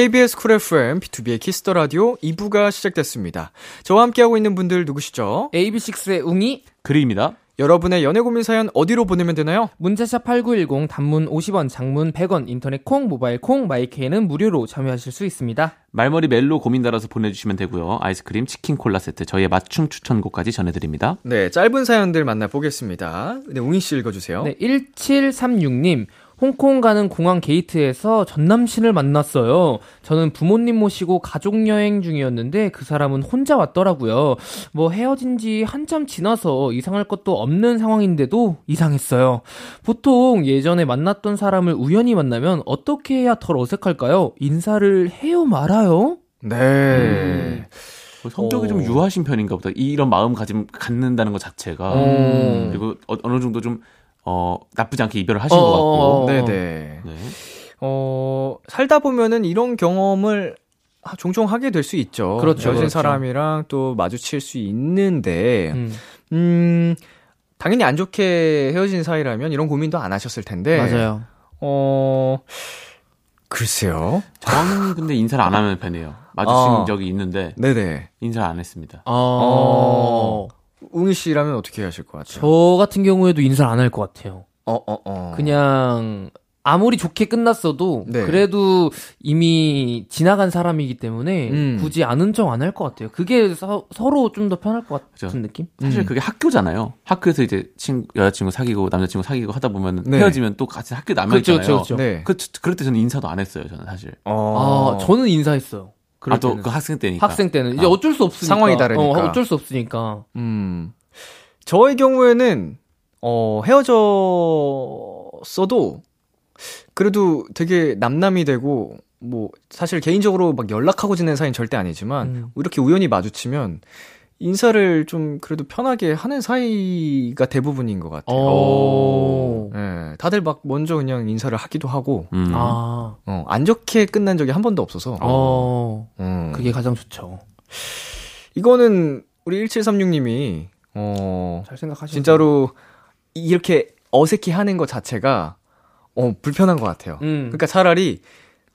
KBS 쿨 FM, 비투비의 키스 더 라디오 2부가 시작됐습니다. 저와 함께하고 있는 분들 누구시죠? AB6IX의 웅이 그리입니다. 여러분의 연애 고민 사연 어디로 보내면 되나요? 문자샵 8910 단문 50원, 장문 100원, 인터넷 콩, 모바일 콩, 마이케이는 무료로 참여하실 수 있습니다. 말머리 멜로 고민 달아서 보내주시면 되고요. 아이스크림, 치킨, 콜라 세트 저희의 맞춤 추천곡까지 전해드립니다. 네, 짧은 사연들 만나보겠습니다. 네, 웅이 씨 읽어주세요. 네, 1736님. 홍콩 가는 공항 게이트에서 전 남친을 만났어요. 저는 부모님 모시고 가족 여행 중이었는데 그 사람은 혼자 왔더라고요. 뭐 헤어진 지 한참 지나서 이상할 것도 없는 상황인데도 이상했어요. 보통 예전에 만났던 사람을 우연히 만나면 어떻게 해야 덜 어색할까요? 인사를 해요 말아요? 네. 성격이 어. 좀 유하신 편인가 보다. 이런 마음가짐 갖는다는 것 자체가. 음. 그리고 어, 어느 정도 좀, 어, 나쁘지 않게 이별을 하신 어, 것 같고. 어, 어. 네네. 네. 어, 살다 보면은 이런 경험을 하- 종종 하게 될 수 있죠. 그렇죠, 헤어진 그렇죠. 사람이랑 또 마주칠 수 있는데, 음, 음, 당연히 안 좋게 헤어진 사이라면 이런 고민도 안 하셨을 텐데. 맞아요. 어, 글쎄요. 저는 근데 인사를 안 하는 편이에요. 마주친 어. 적이 있는데, 네네. 인사를 안 했습니다. 어, 웅이 씨라면 어떻게 하실 것 같아요? 저 같은 경우에도 인사를 안 할 것 같아요. 어, 어, 어. 그냥 아무리 좋게 끝났어도 네. 그래도 이미 지나간 사람이기 때문에 음. 굳이 아는 척 안 할 것 같아요. 그게 서, 로 좀 더 편할 것 같은 그죠. 느낌? 사실 음. 그게 학교잖아요. 학교에서 이제 친 여자친구 사귀고 남자친구 사귀고 하다 보면 네. 헤어지면 또 같이 학교 남아 그렇죠, 있잖아요. 그렇죠, 그렇죠. 네. 그 그럴 때 저는 인사도 안 했어요. 저는 사실. 어. 아, 저는 인사했어요. 아, 또. 그 학생 때니까. 학생 때는 이제 아. 어쩔 수 없으니까 상황이 다르니까. 어, 어쩔 수 없으니까. 음. 저의 경우에는, 어, 헤어졌어도, 그래도 되게 남남이 되고, 뭐, 사실 개인적으로 막 연락하고 지낸 사이는 절대 아니지만, 음. 이렇게 우연히 마주치면, 인사를 좀 그래도 편하게 하는 사이가 대부분인 것 같아요. 어. 예, 다들 막 먼저 그냥 인사를 하기도 하고, 음. 아. 어, 안 좋게 끝난 적이 한 번도 없어서, 어. 음. 그게 가장 좋죠. 이거는 우리 1736님이 어, 잘 생각하시죠. 진짜로 이렇게 어색해 하는 것 자체가 어, 불편한 것 같아요. 음. 그러니까 차라리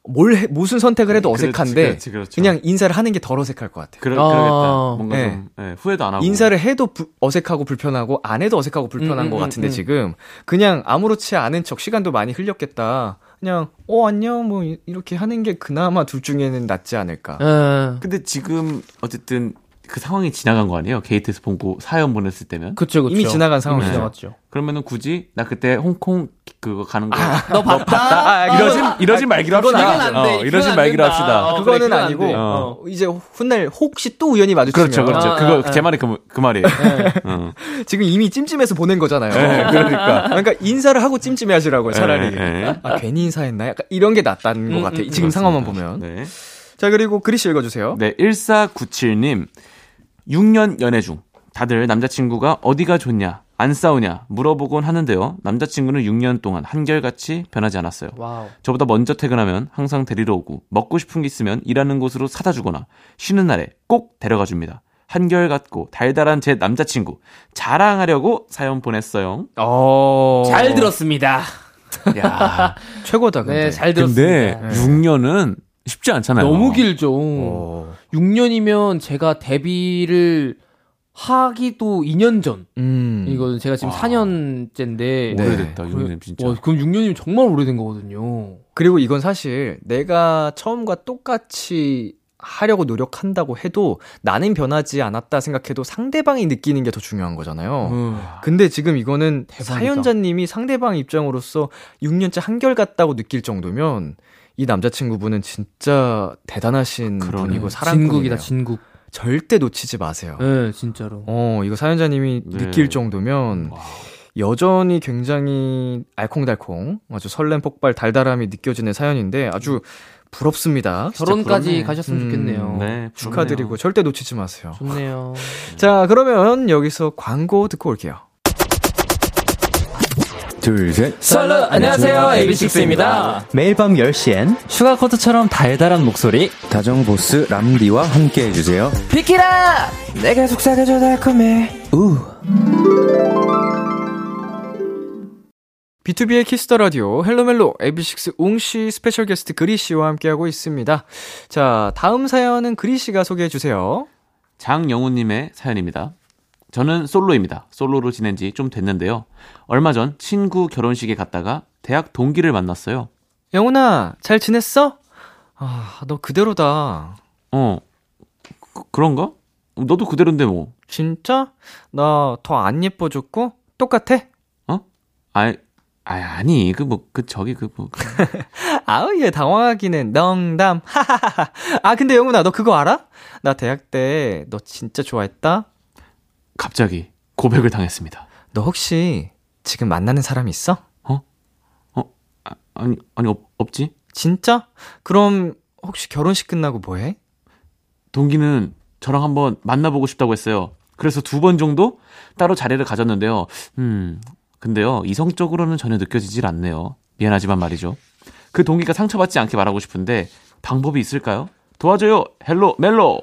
뭘 해, 무슨 선택을 해도 그렇지, 어색한데 그렇지, 그렇죠. 냥 인사를 하는 게 덜 어색할 것 같아요. 그러, 아. 그러겠다. 뭔가 네. 좀 예, 후회도 안 하고. 인사를 해도 부- 어색하고 불편하고 안 해도 어색하고 불편한 음, 것 음, 같은데 음. 지금 그냥 아무렇지 않은 척 시간도 많이 흘렸겠다. 그냥 어 안녕 뭐 이- 이렇게 하는 게 그나마 둘 중에는 낫지 않을까. 예. 근데 지금 어쨌든 그 상황이 지나간 거 아니에요? 게이트에서 본고 사연 보냈을 때면. 그쵸, 그쵸. 이미 지나간 상황이죠. 이미 지나갔죠. 그러면은 굳이 나 그때 홍콩 그거 가는 거너 봤다? 이러지 이러지 말기로 합시다. 안 돼. 어, 이러지 안 말기로 된다. 합시다. 어, 그거는 그래, 아니고 돼. 어, 이제 훗날 혹시 또 우연히 마주치면 그렇죠, 그렇죠. 아, 그거 아, 제 아. 말이 그, 그 말이에요. 어. 지금 이미 찜찜해서 보낸 거잖아요. 네, 그러니까. 그러니까 인사를 하고 찜찜해 하시라고요, 차라리. 네, 네. 아, 괜히 인사했나? 약간 이런 게 낫다는 것 음, 같아. 음, 지금 상황만 보면. 네. 자, 그리고 그리씨 읽어주세요. 네, 1497님. 6년 연애 중. 다들 남자친구가 어디가 좋냐, 안 싸우냐 물어보곤 하는데요. 남자친구는 6년 동안 한결같이 변하지 않았어요. 와우. 저보다 먼저 퇴근하면 항상 데리러 오고 먹고 싶은 게 있으면 일하는 곳으로 사다 주거나 쉬는 날에 꼭 데려가 줍니다. 한결같고 달달한 제 남자친구 자랑하려고 사연 보냈어요. 어. 잘 들었습니다. 야, 최고다, 근데. 네, 잘 근데 들었습니다. 6년은 쉽지 않잖아요. 너무 길죠. 어. 6년이면 제가 데뷔를 하기도 2년 전. 음. 이거는 제가 지금 와. 4년째인데. 네. 오래됐다. 6년 진짜. 와, 그럼 6년이면 정말 오래된 거거든요. 그리고 이건 사실 내가 처음과 똑같이 하려고 노력한다고 해도 나는 변하지 않았다 생각해도 상대방이 느끼는 게 더 중요한 거잖아요. 음. 근데 지금 이거는 대박이다. 사연자님이 상대방 입장으로서 6년째 한결같다고 느낄 정도면 이 남자친구분은 진짜 대단하신 그러네. 분이고 사랑꾼이에요. 진국이다, 진국. 절대 놓치지 마세요. 네, 진짜로. 어, 이거 사연자님이 네. 느낄 정도면 여전히 굉장히 알콩달콩 아주 설렘 폭발 달달함이 느껴지는 사연인데 아주 부럽습니다. 결혼까지. 가셨으면 음, 좋겠네요. 네, 축하드리고. 절대 놓치지 마세요. 좋네요. 자, 그러면 여기서 광고 듣고 올게요. 둘, 셋. Absolute, 안녕하세요, AB6IX입니다. 매일 밤 10시엔 sugarcoat처럼 달달한 목소리 다정보스 람디와 함께 해주세요. 비키라! 내가 속삭여줘 달콤해. 우. 비투비의 키스 더 라디오 헬로멜로 AB6 웅씨 스페셜 게스트 그리 씨와 함께하고 있습니다. 자, 다음 사연은 그리 씨가 소개해 주세요. 장영우 님의 사연입니다. 저는 솔로입니다. 솔로로 지낸 지 좀 됐는데요. 얼마 전 친구 결혼식에 갔다가 대학 동기를 만났어요. 영훈아, 잘 지냈어? 아, 너 그대로다. 어, 그, 그런가? 너도 그대로인데 뭐. 진짜? 나 더 안 예뻐졌고 똑같아? 어? 아, 아 아니 그 뭐 그 저기 그 뭐. 아우 얘 당황하기는 농담. 하하하. 아 근데 영훈아 너 그거 알아? 나 대학 때 너 진짜 좋아했다. 갑자기 고백을 당했습니다. 너 혹시 지금 만나는 사람 있어? 아, 아니 아니 없, 없지? 진짜? 그럼 혹시 결혼식 끝나고 뭐 해? 동기는 저랑 한번 만나보고 싶다고 했어요. 그래서 두 번 정도 따로 자리를 가졌는데요. 음, 근데요, 이성적으로는 전혀 느껴지질 않네요. 미안하지만 말이죠. 그 동기가 상처받지 않게 말하고 싶은데 방법이 있을까요? 도와줘요, 헬로 멜로.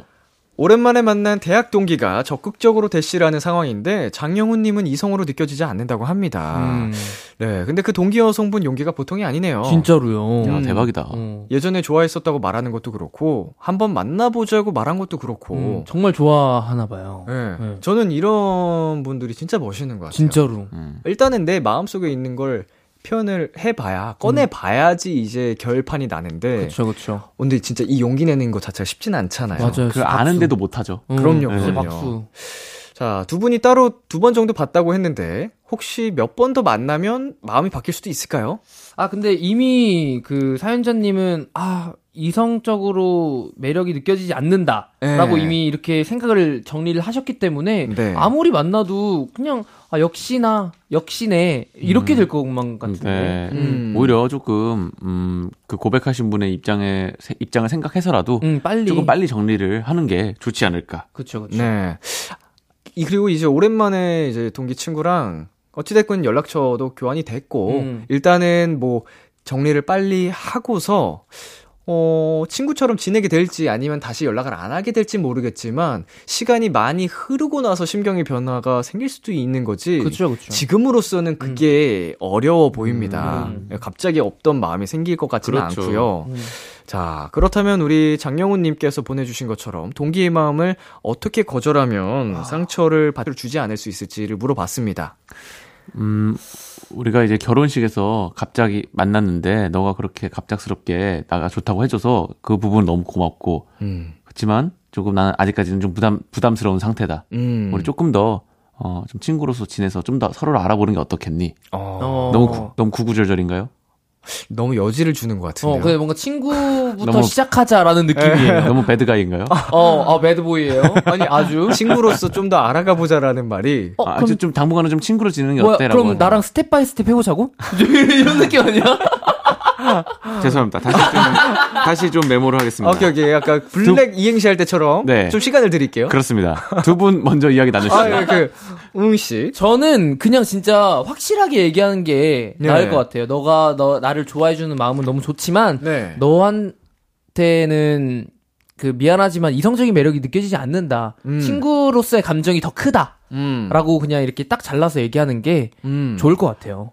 오랜만에 만난 대학 동기가 적극적으로 대시를 하는 상황인데 장영훈님은 이성으로 느껴지지 않는다고 합니다. 음, 네, 근데 그 동기 여성분 용기가 보통이 아니네요. 진짜로요. 야, 음. 대박이다. 어. 예전에 좋아했었다고 말하는 것도 그렇고 한번 만나보자고 말한 것도 그렇고. 음, 정말 좋아하나 봐요. 네. 네. 저는 이런 분들이 진짜 멋있는 것 같아요. 진짜로. 음. 일단은 내 마음 속에 있는 걸 표현을 해봐야 꺼내봐야지 이제 결판이 나는데 그쵸, 그쵸. 근데 진짜 이 용기 내는 것 자체가 쉽진 않잖아요. 맞아요. 그 아는데도 못하죠. 음, 그럼요, 진짜 그럼요. 박수. 자, 두 분이 따로 두 번 정도 봤다고 했는데 혹시 몇 번 더 만나면 마음이 바뀔 수도 있을까요? 아, 근데 이미 그 사연자님은, 아, 이성적으로 매력이 느껴지지 않는다. 라고 네. 이미 이렇게 생각을 정리를 하셨기 때문에, 네. 아무리 만나도 그냥, 아, 역시나, 역시네. 이렇게 음. 될 것만 같은데. 네. 음. 오히려 조금 음, 그 고백하신 분의 입장에 세- 입장을 생각해서라도 음, 빨리. 조금 빨리 정리를 하는 게 좋지 않을까. 그쵸, 그쵸. 네. 이 그리고 이제 오랜만에 이제 동기 친구랑 어찌됐건 연락처도 교환이 됐고 음. 일단은 뭐 정리를 빨리 하고서 어, 친구처럼 지내게 될지 아니면 다시 연락을 안 하게 될지 모르겠지만 시간이 많이 흐르고 나서 심경의 변화가 생길 수도 있는 거지. 그쵸, 그쵸. 지금으로서는 그게 어려워 보입니다. 음. 갑자기 없던 마음이 생길 것 같지는 그렇죠. 않고요. 음. 자, 그렇다면 우리 장영훈님께서 보내주신 것처럼 동기의 마음을 어떻게 거절하면 상처를 받을 주지 않을 수 있을지를 물어봤습니다. 음, 우리가 이제 결혼식에서 갑자기 만났는데 너가 그렇게 갑작스럽게 나가 좋다고 해줘서 그 부분 너무 고맙고 음, 그렇지만 조금 나는 아직까지는 좀 부담 부담스러운 상태다. 음, 우리 조금 더 어, 좀 친구로서 지내서 좀 더 서로를 알아보는 게 어떻겠니? 어, 어. 너무 구, 너무 구구절절인가요? 너무 여지를 주는 것 같은데요. 어, 근데 뭔가 친구부터 너무- 시작하자라는 느낌이에요. 너무 bad guy인가요? 어, 어, bad boy예요 아니, 아주. 친구로서 좀 더 알아가 보자라는 말이 어, 아, 그럼, 좀, 좀 당분간은 좀 친구로 지내는 게 뭐야, 어때라고. 그럼 나랑 step by step 해보자고? 이런 느낌 아니야? 죄송합니다. 다시 좀 다시 좀 메모를 하겠습니다. 오케이 오케이 약간 블랙 이행시 할 때처럼 네. 좀 시간을 드릴게요. 그렇습니다. 두 분 먼저 이야기 나누시죠. 아, 예, 그 우웅 씨. 저는 그냥 진짜 확실하게 얘기하는 게 네. 나을 것 같아요. 너가 너 나를 좋아해주는 마음은 너무 좋지만 네. 너한테는 그 미안하지만 이성적인 매력이 느껴지지 않는다. 음. 친구로서의 감정이 더 크다라고 음. 그냥 이렇게 딱 잘라서 얘기하는 게 음. 좋을 것 같아요.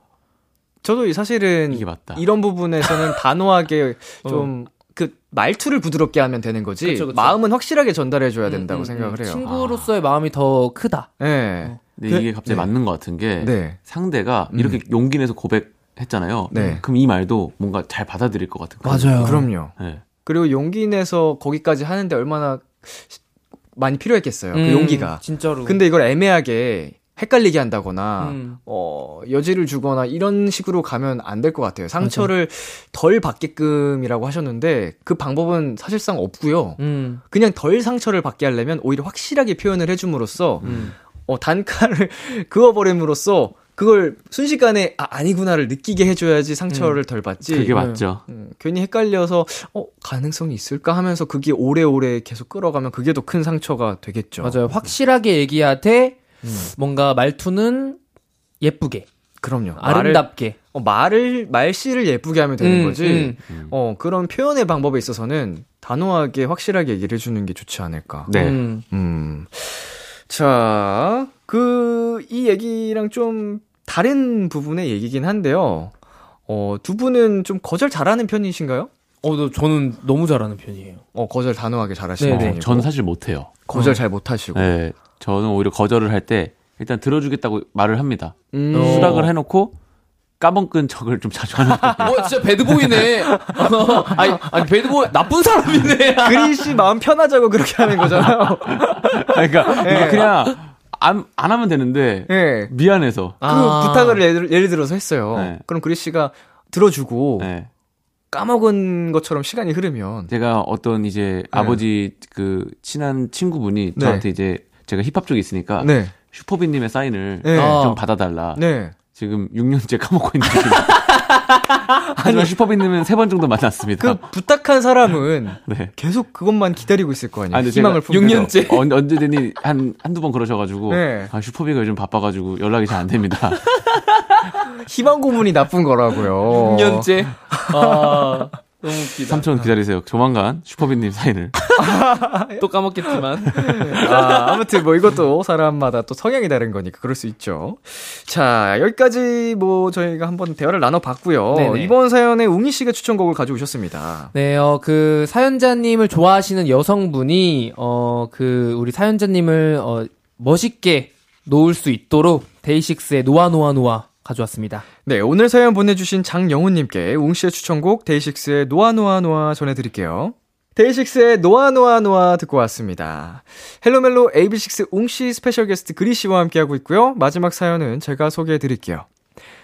저도 사실은 이게 맞다. 이런 부분에서는 단호하게 좀그 말투를 부드럽게 하면 되는 거지 그쵸, 그쵸. 마음은 확실하게 전달해 줘야 된다고 음, 음, 생각을 음. 해요. 친구로서의 마음이 더 크다. 네. 근데 이게 갑자기 네. 맞는 것 같은 게 네. 상대가 음. 이렇게 용기 내서 고백했잖아요. 네. 그럼 이 말도 뭔가 잘 받아들일 것 같은 거예요. 그럼요. 네. 그리고 용기 내서 거기까지 하는데 얼마나 많이 필요했겠어요. 그 음, 용기가. 진짜로. 근데 이걸 애매하게 헷갈리게 한다거나 음. 어 여지를 주거나 이런 식으로 가면 안 될 것 같아요. 상처를 덜 받게끔이라고 하셨는데 그 방법은 사실상 없고요. 음. 그냥 덜 상처를 받게 하려면 오히려 확실하게 표현을 해줌으로써 음. 어 단칼을 그어버림으로써 그걸 순식간에 아 아니구나를 느끼게 해줘야지 상처를 덜 받지. 그게 맞죠. 음, 괜히 헷갈려서 어 가능성이 있을까 하면서 그게 오래오래 계속 끌어가면 그게 더 큰 상처가 되겠죠. 맞아요. 확실하게 얘기하되 음. 뭔가 말투는 예쁘게, 그럼요. 말을, 아름답게. 어, 말을 말씨를 예쁘게 하면 되는 음, 거지. 음. 어 그런 표현의 방법에 있어서는 단호하게 확실하게 얘기를 해주는 게 좋지 않을까. 네. 음. 음. 자, 그, 이 얘기랑 좀 다른 부분의 얘기긴 한데요. 어, 두 분은 좀 거절 잘하는 편이신가요? 어, 너, 저는 너무 잘하는 편이에요. 어, 거절 단호하게 잘하시는 네네. 편이고. 전 사실 못해요. 거절 잘 못하시고. 네. 저는 오히려 거절을 할 때 일단 들어주겠다고 말을 합니다. 음. 어. 수락을 해놓고 까먹은 척을 좀 자주 하는 편이에요. 어, 진짜 배드보이네. 어, 아니, 아니, 배드보이, 나쁜 사람이네. 그린 씨 마음 편하자고 그렇게 하는 거잖아요. 그러니까 네. 그냥 안, 안 하면 되는데 예. 미안해서. 그 아. 부탁을 예를, 예를 들어서 했어요. 네. 그럼 그리 씨가 들어주고 네. 까먹은 것처럼 시간이 흐르면 제가 어떤 이제 아버지 그 친한 친구분이 네. 저한테 이제 제가 힙합 쪽에 있으니까 네. 슈퍼빈님의 사인을 네. 좀 받아달라. 네. 지금 6년째 까먹고 있는 중입니다. 하지만 슈퍼빈님은 세 번 정도 만났습니다. 그 부탁한 사람은 네. 계속 그것만 기다리고 있을 거 아니에요. 아, 희망을 품고서. 6년째. 언, 언제든지 한, 한두 번 그러셔가지고. 네. 아, 슈퍼비가 요즘 바빠가지고 연락이 잘 안 됩니다. 희망 고문이 나쁜 거라고요. 6년째. 아, 너무 웃기다. 삼촌 기다리세요. 조만간 슈퍼빈님 사인을. 또 까먹겠지만. 아, 아무튼 뭐 이것도 사람마다 또 성향이 다른 거니까 그럴 수 있죠. 자, 여기까지 뭐 저희가 한번 대화를 나눠봤고요. 네네. 이번 사연에 웅이 씨가 추천곡을 가져오셨습니다. 네, 어, 그, 사연자님을 좋아하시는 여성분이, 어, 그, 우리 사연자님을, 어, 멋있게 놓을 수 있도록 데이식스의 놓아 놓아 놓아 가져왔습니다. 네, 오늘 사연 보내주신 장영훈님께 웅 씨의 추천곡 데이식스의 놓아 놓아 놓아 전해드릴게요. 데이식스의 놓아 놓아 놓아 듣고 왔습니다. 헬로멜로 AB6 웅씨 스페셜 게스트 그리 씨와 함께하고 있고요. 마지막 사연은 제가 소개해드릴게요.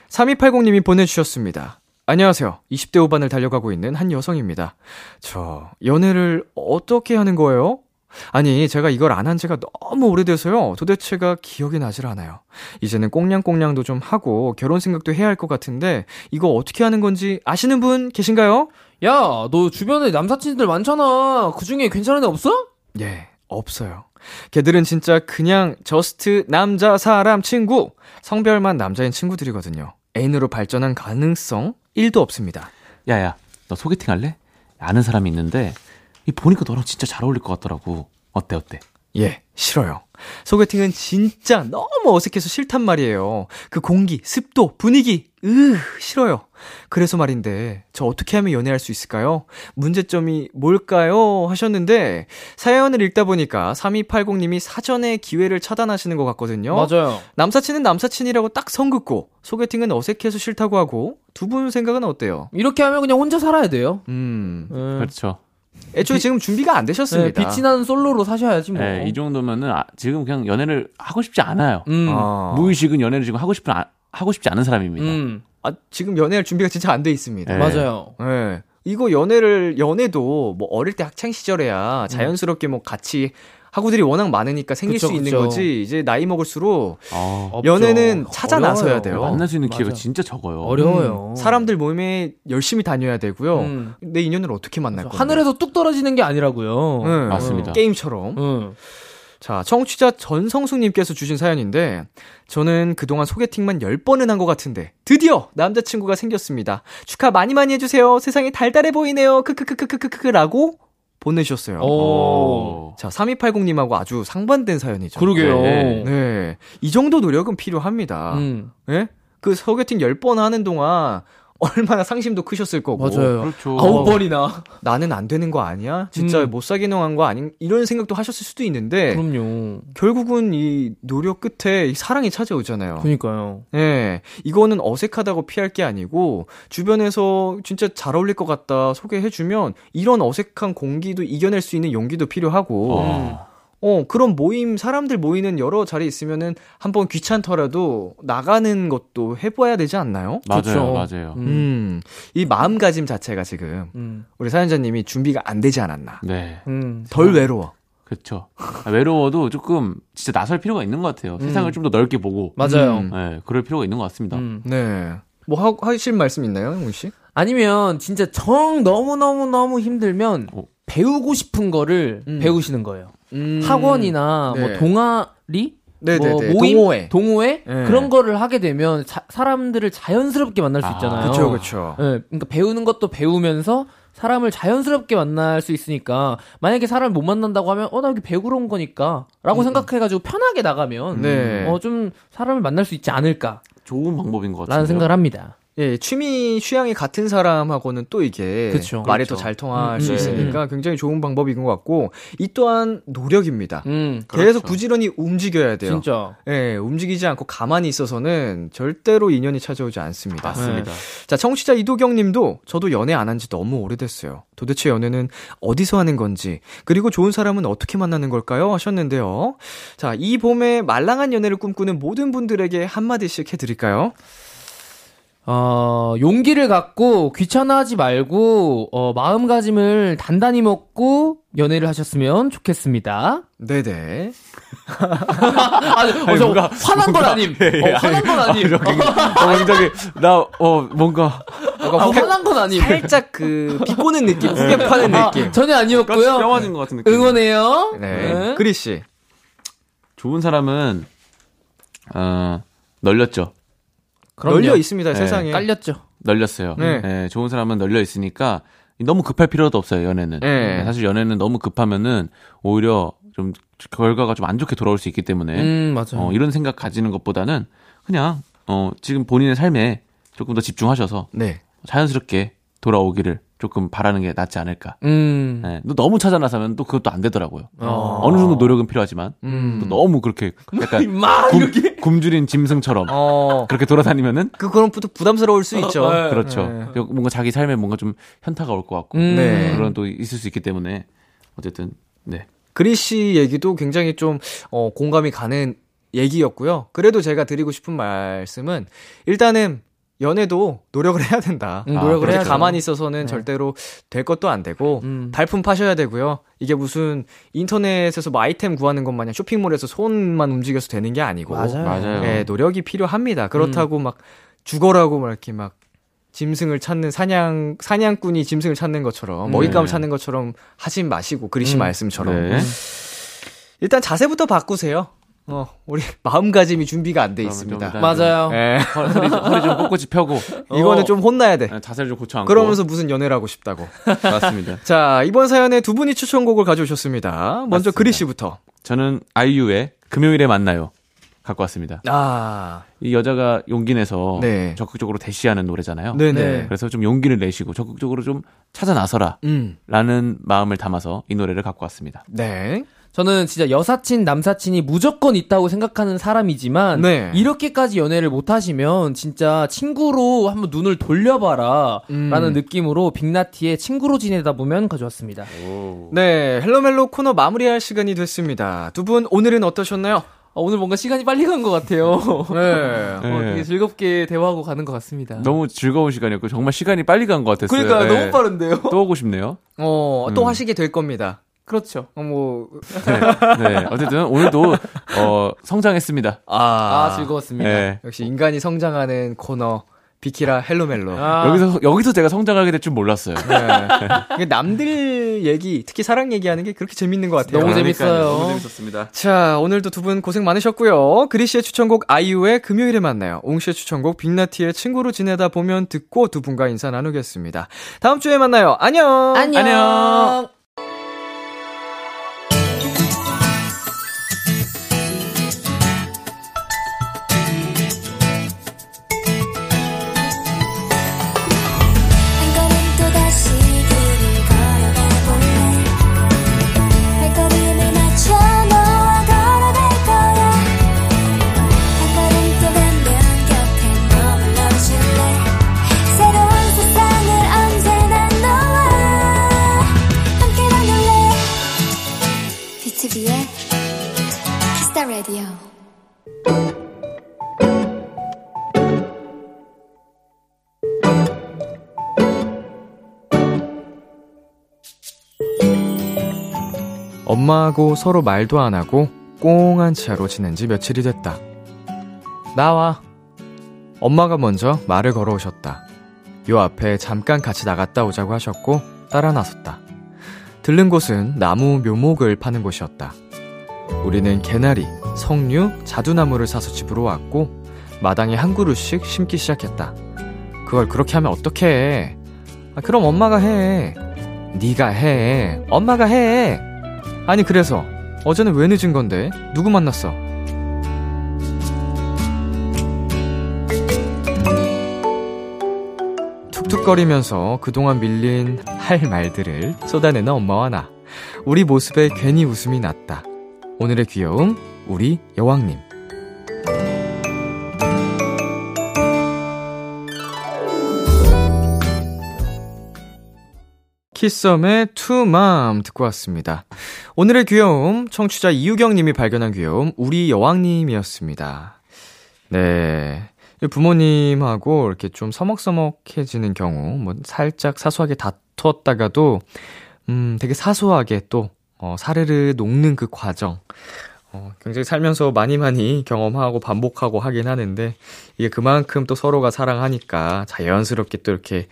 3280님이 보내주셨습니다. 안녕하세요. 20대 후반을 달려가고 있는 한 여성입니다. 저, 연애를 어떻게 하는 거예요? 아니, 제가 이걸 안 한 지가 너무 오래돼서요. 도대체가 기억이 나질 않아요. 이제는 꽁냥꽁냥도 좀 하고 결혼 생각도 해야 할 것 같은데 이거 어떻게 하는 건지 아시는 분 계신가요? 야, 너 주변에 남사친들 많잖아. 그 중에 괜찮은 애 없어? 예, 없어요. 걔들은 진짜 그냥 저스트 남자 사람 친구 성별만 남자인 친구들이거든요. 애인으로 발전한 가능성 1도 없습니다. 야야, 너 소개팅 할래? 아는 사람이 있는데 이 보니까 너랑 진짜 잘 어울릴 것 같더라고. 어때 어때? 예, 싫어요. 소개팅은 진짜 너무 어색해서 싫단 말이에요. 그 공기, 습도, 분위기, 으, 싫어요. 그래서 말인데, 저 어떻게 하면 연애할 수 있을까요? 문제점이 뭘까요? 하셨는데, 사연을 읽다 보니까 3280님이 사전에 기회를 차단하시는 것 같거든요. 맞아요. 남사친은 남사친이라고 딱 선 긋고, 소개팅은 어색해서 싫다고 하고, 두 분 생각은 어때요? 이렇게 하면 그냥 혼자 살아야 돼요. 음, 음. 그렇죠. 애초에 지금 준비가 안 네, 되셨습니다. 빛이 나는 솔로로 사셔야지 뭐. 네, 이 정도면은 아, 지금 그냥 연애를 하고 싶지 않아요. 음. 아. 무의식은 연애를 지금 하고 싶은 아- 하고 싶지 않은 사람입니다. 음. 아, 지금 연애할 준비가 진짜 안 돼 있습니다. 네. 맞아요. 예. 이거 연애를 연애도 뭐 어릴 때 학창 시절에야 자연스럽게 뭐 같이 하고들이 워낙 많으니까 생길 그쵸, 수 있는 그쵸. 거지. 이제 나이 먹을수록 어, 없죠. 연애는 찾아 나서야 어려워요. 돼요. 만날 수 있는 기회가 맞아. 진짜 적어요. 어려워요. 음, 사람들 모임에 열심히 다녀야 되고요. 음. 내 인연을 어떻게 만날 건데? 하늘에서 뚝 떨어지는 게 아니라고요. 네, 맞습니다. 게임처럼. 음. 자, 청취자 전성숙님께서 주신 사연인데, 저는 그동안 소개팅만 10번은 한 것 같은데, 드디어 남자친구가 생겼습니다. 축하 많이 많이 해주세요. 세상이 달달해 보이네요. 크크크크크크크. 라고 보내주셨어요. 오. 자, 3280님하고 아주 상반된 사연이죠. 그러게요. 네. 네. 이 정도 노력은 필요합니다. 음. 예? 그 소개팅 10번 하는 동안 얼마나 상심도 크셨을 거고. 맞아요. 그렇죠. 아홉 번이나. 나는 안 되는 거 아니야? 진짜 음. 못 사귀는 한거 아닌 이런 생각도 하셨을 수도 있는데 그럼요. 결국은 이 노력 끝에 이 사랑이 찾아오잖아요. 그니까요. 예. 이거는 어색하다고 피할 게 아니고 주변에서 진짜 잘 어울릴 것 같다 소개해 주면 이런 어색한 공기도 이겨낼 수 있는 용기도 필요하고 어. 어, 그런 모임, 사람들 모이는 여러 자리 있으면은 한번 귀찮더라도 나가는 것도 해봐야 되지 않나요? 맞아요, 좋죠. 맞아요. 음. 음, 이 마음가짐 자체가 지금 음. 우리 사연자님이 준비가 안 되지 않았나. 네, 음. 덜 외로워. 그렇죠. 외로워도 조금 진짜 나설 필요가 있는 것 같아요. 세상을 좀 더 넓게 보고, 맞아요. 음. 네, 그럴 필요가 있는 것 같습니다. 음. 네. 뭐 하, 하실 말씀 있나요, 홍씨 아니면 진짜 정 너무 너무 너무 힘들면 어. 배우고 싶은 거를 음. 배우시는 거예요. 음. 학원이나 네. 뭐 동아리 네네네. 뭐 모임, 동호회. 동호회 네. 그런 거를 하게 되면 사, 사람들을 자연스럽게 만날 수 아, 있잖아요. 그쵸, 그쵸. 예, 그러니까 배우는 것도 배우면서 사람을 자연스럽게 만날 수 있으니까 만약에 사람을 못 만난다고 하면 어 나 여기 배우러 온 거니까라고 생각해가지고 편하게 나가면 음. 네. 어좀 사람을 만날 수 있지 않을까라는 좋은 방법인 것 같아요. 생각을 합니다. 예, 취미 취향이 같은 사람하고는 또 이게 그쵸. 말이 그렇죠. 더잘 통할 음, 수 네. 있으니까 굉장히 좋은 방법인 것 같고 이 또한 노력입니다. 음, 계속 그렇죠. 부지런히 움직여야 돼요. 진짜. 예, 움직이지 않고 가만히 있어서는 절대로 인연이 찾아오지 않습니다. 맞습니다. 자, 청취자 이도경 님도 저도 연애 안 한 지 너무 오래됐어요. 도대체 연애는 어디서 하는 건지, 그리고 좋은 사람은 어떻게 만나는 걸까요? 하셨는데요. 자, 이 봄에 말랑한 연애를 꿈꾸는 모든 분들에게 한마디씩 해드릴까요? 어, 용기를 갖고 귀찮아하지 말고 어, 마음가짐을 단단히 먹고 연애를 하셨으면 좋겠습니다. 네네. 아니, 어, 저 화난 건 아님. 어, 화난 건 아님. 어, 굉장히, 나, 어, 뭔가, 아, 화난 건 아님. 살짝 그, 비꼬는 느낌, 후벼 파는 아, 느낌. 전혀 아니었고요. 뼈맞은 것 같은 느낌. 응원해요. 네. 그리씨. 좋은 사람은, 어, 널렸죠. 그럼요. 널려 있습니다, 네. 세상에. 깔렸죠. 널렸어요. 네. 네, 좋은 사람은 널려 있으니까 너무 급할 필요도 없어요, 연애는. 네. 네, 사실 연애는 너무 급하면은 오히려 좀 결과가 좀 안 좋게 돌아올 수 있기 때문에 음, 맞아요. 어, 이런 생각 가지는 것보다는 그냥 어, 지금 본인의 삶에 조금 더 집중하셔서 네. 자연스럽게 돌아오기를 조금 바라는 게 낫지 않을까. 음. 네, 또 너무 찾아 나서면 또 그것도 안 되더라고요. 어. 어느 정도 노력은 필요하지만 음. 또 너무 그렇게 약간 막 굶, 이렇게. 굶주린 짐승처럼 어, 그렇게 돌아다니면은 그, 그럼 부, 부담스러울 수 있죠. 네. 그렇죠. 네. 그리고 뭔가 자기 삶에 뭔가 좀 현타가 올 것 같고 음. 네. 그런 또 있을 수 있기 때문에 어쨌든 네. 그리씨 얘기도 굉장히 좀, 어, 공감이 가는 얘기였고요. 그래도 제가 드리고 싶은 말씀은, 일단은, 연애도 노력을 해야 된다. 음, 아, 노력을. 그렇게 해야죠. 가만히 있어서는 네. 절대로 될 것도 안 되고, 음. 발품 파셔야 되고요. 이게 무슨 인터넷에서 뭐 아이템 구하는 것 마냥 쇼핑몰에서 손만 움직여서 되는 게 아니고, 맞아요. 맞아요. 예, 노력이 필요합니다. 그렇다고 막 죽어라고 막 이렇게 막 짐승을 찾는 사냥 사냥꾼이 짐승을 찾는 것처럼 먹잇감을 네. 찾는 것처럼 하진 마시고 그리시 음. 말씀처럼 네. 일단 자세부터 바꾸세요. 어, 우리 마음가짐이 준비가 안 돼 있습니다. 좀 맞아요. 예. 허리, 좀- 허리 좀 꼿꼿이 펴고 이거는 좀 혼나야 돼. 네, 자세를 좀 고쳐 앉고 그러면서 무슨 연애를 하고 싶다고. 맞습니다. 자, 이번 사연에 두 분이 추천곡을 가져오셨습니다. 먼저. 그리 씨부터. 저는 아이유의 금요일에 만나요 갖고 왔습니다. 아, 이 여자가 용기 내서 네. 적극적으로 대시하는 노래잖아요. 네네. 네. 그래서 좀 용기를 내시고 적극적으로 좀 찾아 나서라. 음, 라는 마음을 담아서 이 노래를 갖고 왔습니다. 네. 저는 진짜 여사친, 남사친이 무조건 있다고 생각하는 사람이지만 네. 이렇게까지 연애를 못 하시면 진짜 친구로 한번 눈을 돌려봐라 음. 라는 느낌으로 빅나티의 친구로 지내다 보면 가져왔습니다. 네, 헬로멜로 코너 마무리할 시간이 됐습니다. 두 분 오늘은 어떠셨나요? 아, 오늘 뭔가 시간이 빨리 간 것 같아요. 네. 네. 어, 되게 즐겁게 대화하고 가는 것 같습니다. 너무 즐거운 시간이었고 정말 시간이 빨리 간 것 같았어요. 그러니까 네. 너무 빠른데요? 또 오고 싶네요. 어, 또 음. 하시게 될 겁니다. 그렇죠. 어, 뭐, 네. 네. 어쨌든 오늘도 어, 성장했습니다. 아, 아, 즐거웠습니다. 네. 역시 인간이 성장하는 코너, 비키라 헬로멜로. 아, 여기서 여기서 제가 성장하게 될 줄 몰랐어요. 네. 남들 얘기, 특히 사랑 얘기하는 게 그렇게 재밌는 것 같아요. 너무 그러니까요. 재밌어요. 너무 재밌었습니다. 자, 오늘도 두 분 고생 많으셨고요. 그리 씨의 추천곡 아이유의 금요일에 만나요. 옹 씨의 추천곡 빅나티의 친구로 지내다 보면 듣고 두 분과 인사 나누겠습니다. 다음 주에 만나요. 안녕. 안녕. 한 엄마하고 서로 말도 안 하고 꽁한 채로 지낸 지 며칠이 됐다. 나와. 엄마가 먼저 말을 걸어오셨다. 요 앞에 잠깐 같이 나갔다 오자고 하셨고 따라 나섰다. 들른 곳은 나무 묘목을 파는 곳이었다. 우리는 개나리, 석류, 자두나무를 사서 집으로 왔고 마당에 한 그루씩 심기 시작했다. 그걸 그렇게 하면 어떡해? 아, 그럼 엄마가 해. 네가 해. 엄마가 해. 아니 그래서 어제는 왜 늦은 건데? 누구 만났어? 툭툭거리면서 그동안 밀린 할 말들을 쏟아내는 엄마와 나. 우리 모습에 괜히 웃음이 났다. 오늘의 귀여움, 우리 여왕님. 키썸의 투맘 듣고 왔습니다. 오늘의 귀여움, 청취자 이유경님이 발견한 귀여움, 우리 여왕님이었습니다. 네. 부모님하고 이렇게 좀 서먹서먹해지는 경우, 뭐, 살짝 사소하게 다투었다가도, 음, 되게 사소하게 또, 어, 사르르 녹는 그 과정. 어, 굉장히 살면서 많이 많이 경험하고 반복하고 하긴 하는데, 이게 그만큼 또 서로가 사랑하니까 자연스럽게 또 이렇게,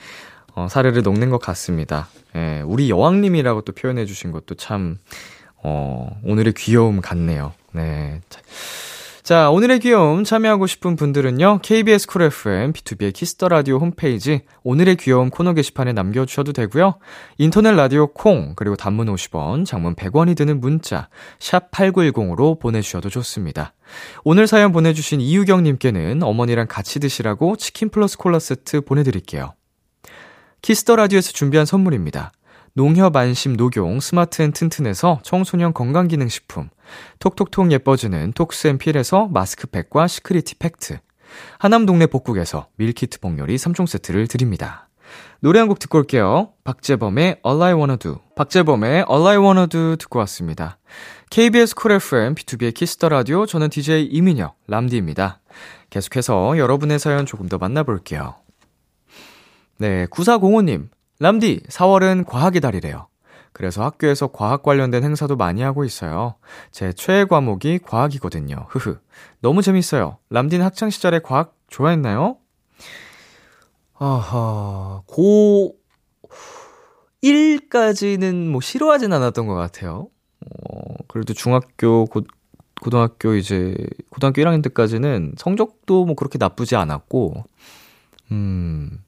어, 사르르 녹는 것 같습니다. 예, 우리 여왕님이라고 또 표현해 주신 것도 참, 어, 오늘의 귀여움 같네요. 네. 자, 자, 오늘의 귀여움 참여하고 싶은 분들은요, KBS 쿨 FM, 비투비의 키스 더 라디오 홈페이지, 오늘의 귀여움 코너 게시판에 남겨주셔도 되고요 인터넷 라디오 콩, 그리고 단문 50원, 장문 100원이 드는 문자, 샵8910으로 보내주셔도 좋습니다. 오늘 사연 보내주신 이유경님께는 어머니랑 같이 드시라고 치킨 플러스 콜라 세트 보내드릴게요. 키스 더 라디오에서 준비한 선물입니다. 농협 안심 녹용 스마트 앤 튼튼에서 청소년 건강기능식품, 톡톡톡 예뻐지는 톡스앤필에서 마스크팩과 시크리티 팩트, 하남 동네 복국에서 밀키트 복요리 3종 세트를 드립니다. 노래 한 곡 듣고 올게요. 박재범의 All I Wanna Do. 박재범의 All I Wanna Do 듣고 왔습니다. KBS 쿨 FM, 비투비의 키스 더 라디오, 저는 DJ 이민혁, 람디입니다. 계속해서 여러분의 사연 조금 더 만나볼게요. 네, 9405님. 람디, 4월은 과학의 달이래요. 그래서 학교에서 과학 관련된 행사도 많이 하고 있어요. 제 최애 과목이 과학이거든요. 흐흐. 너무 재밌어요. 람디는 학창 시절에 과학 좋아했나요? 아하, 고, 1까지는 뭐 싫어하진 않았던 것 같아요. 어, 그래도 중학교, 고, 고등학교 이제, 고등학교 1학년 때까지는 성적도 뭐 그렇게 나쁘지 않았고, 음,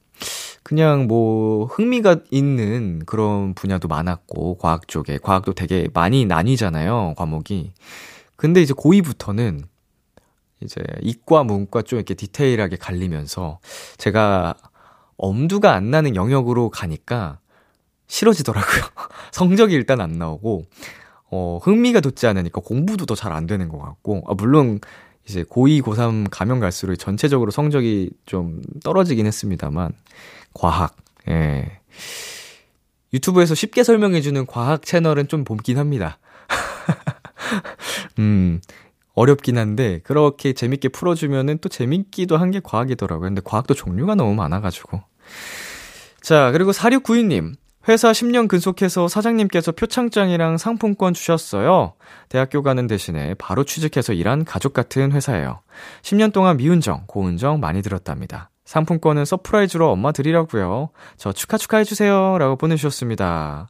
그냥 뭐 흥미가 있는 그런 분야도 많았고, 과학 쪽에. 과학도 되게 많이 나뉘잖아요, 과목이. 근데 이제 고2부터는 이제 이과, 문과 좀 이렇게 디테일하게 갈리면서 제가 엄두가 안 나는 영역으로 가니까 싫어지더라고요. 성적이 일단 안 나오고, 어, 흥미가 돋지 않으니까 공부도 더 잘 안 되는 것 같고, 아, 물론 이제 고2, 고3 가면 갈수록 전체적으로 성적이 좀 떨어지긴 했습니다만, 과학, 예. 유튜브에서 쉽게 설명해주는 과학 채널은 좀 보긴 합니다. 음, 어렵긴 한데, 그렇게 재밌게 풀어주면은 또 재밌기도 한 게 과학이더라고요. 근데 과학도 종류가 너무 많아가지고. 자, 그리고 4692님. 회사 10년 근속해서 사장님께서 표창장이랑 상품권 주셨어요. 대학교 가는 대신에 바로 취직해서 일한 가족 같은 회사예요. 10년 동안 미운정, 고운정 많이 들었답니다. 상품권은 surprise로 엄마 드리려고요. 저 축하 축하해주세요. 라고 보내주셨습니다.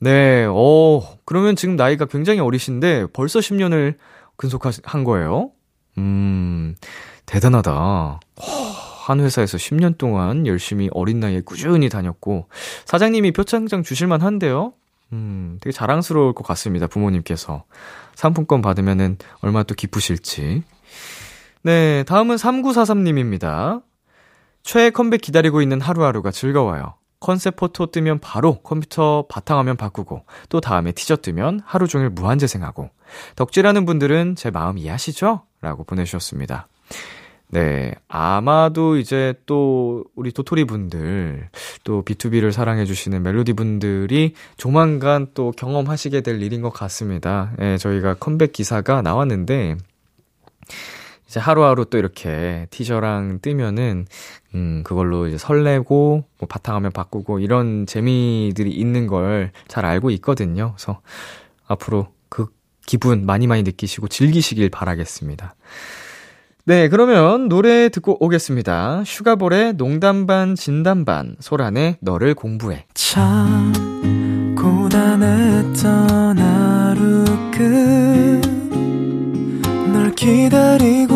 네, 어, 그러면 지금 나이가 굉장히 어리신데 벌써 10년을 근속한 거예요? 음, 대단하다. 한 회사에서 10년 동안 열심히 어린 나이에 꾸준히 다녔고, 사장님이 표창장 주실만 한데요? 음, 되게 자랑스러울 것 같습니다, 부모님께서. 상품권 받으면은 얼마나 또 기쁘실지. 네, 다음은 3943님입니다. 최애 컴백 기다리고 있는 하루하루가 즐거워요. 컨셉 포토 뜨면 바로 컴퓨터 바탕화면 바꾸고 또 다음에 티저 뜨면 하루 종일 무한재생하고 덕질하는 분들은 제 마음 이해하시죠? 라고 보내주셨습니다. 네, 아마도 이제 또 우리 도토리 분들 또 B2B를 사랑해주시는 멜로디 분들이 조만간 또 경험하시게 될 일인 것 같습니다. 예, 저희가 컴백 기사가 나왔는데 이제 하루하루 또 이렇게 티저랑 뜨면은, 음, 그걸로 이제 설레고, 뭐 바탕화면 바꾸고, 이런 재미들이 있는 걸 잘 알고 있거든요. 그래서 앞으로 그 기분 많이 많이 느끼시고 즐기시길 바라겠습니다. 네, 그러면 노래 듣고 오겠습니다. 슈가볼의 농담반, 진담반, 소란의 너를 공부해. 참 고단했던 하루 끝 널 기다리고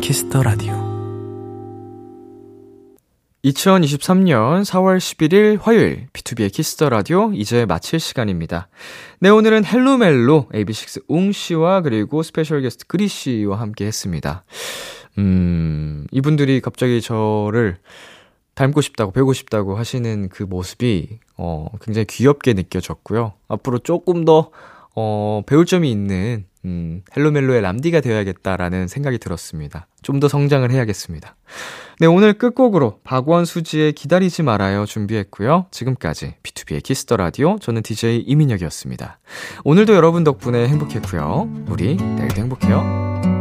키스 더 라디오 2023년 4월 11일 화요일 BTOB의 키스 더 라디오 이제 마칠 시간입니다. 네, 오늘은 헬로멜로 AB6IX 웅 씨와 그리고 special 게스트 그리 씨와 함께 했습니다. 음, 이분들이 갑자기 저를 닮고 싶다고 배우고 싶다고 하시는 그 모습이 어, 굉장히 귀엽게 느껴졌고요. 앞으로 조금 더 어, 배울 점이 있는 음, 헬로멜로의 람디가 되어야겠다라는 생각이 들었습니다. 좀 더 성장을 해야겠습니다. 네, 오늘 끝곡으로 박원 수지의 기다리지 말아요 준비했고요. 지금까지 BTOB의 키스 더 라디오 저는 DJ 이민혁이었습니다. 오늘도 여러분 덕분에 행복했고요. 우리 내일도 행복해요.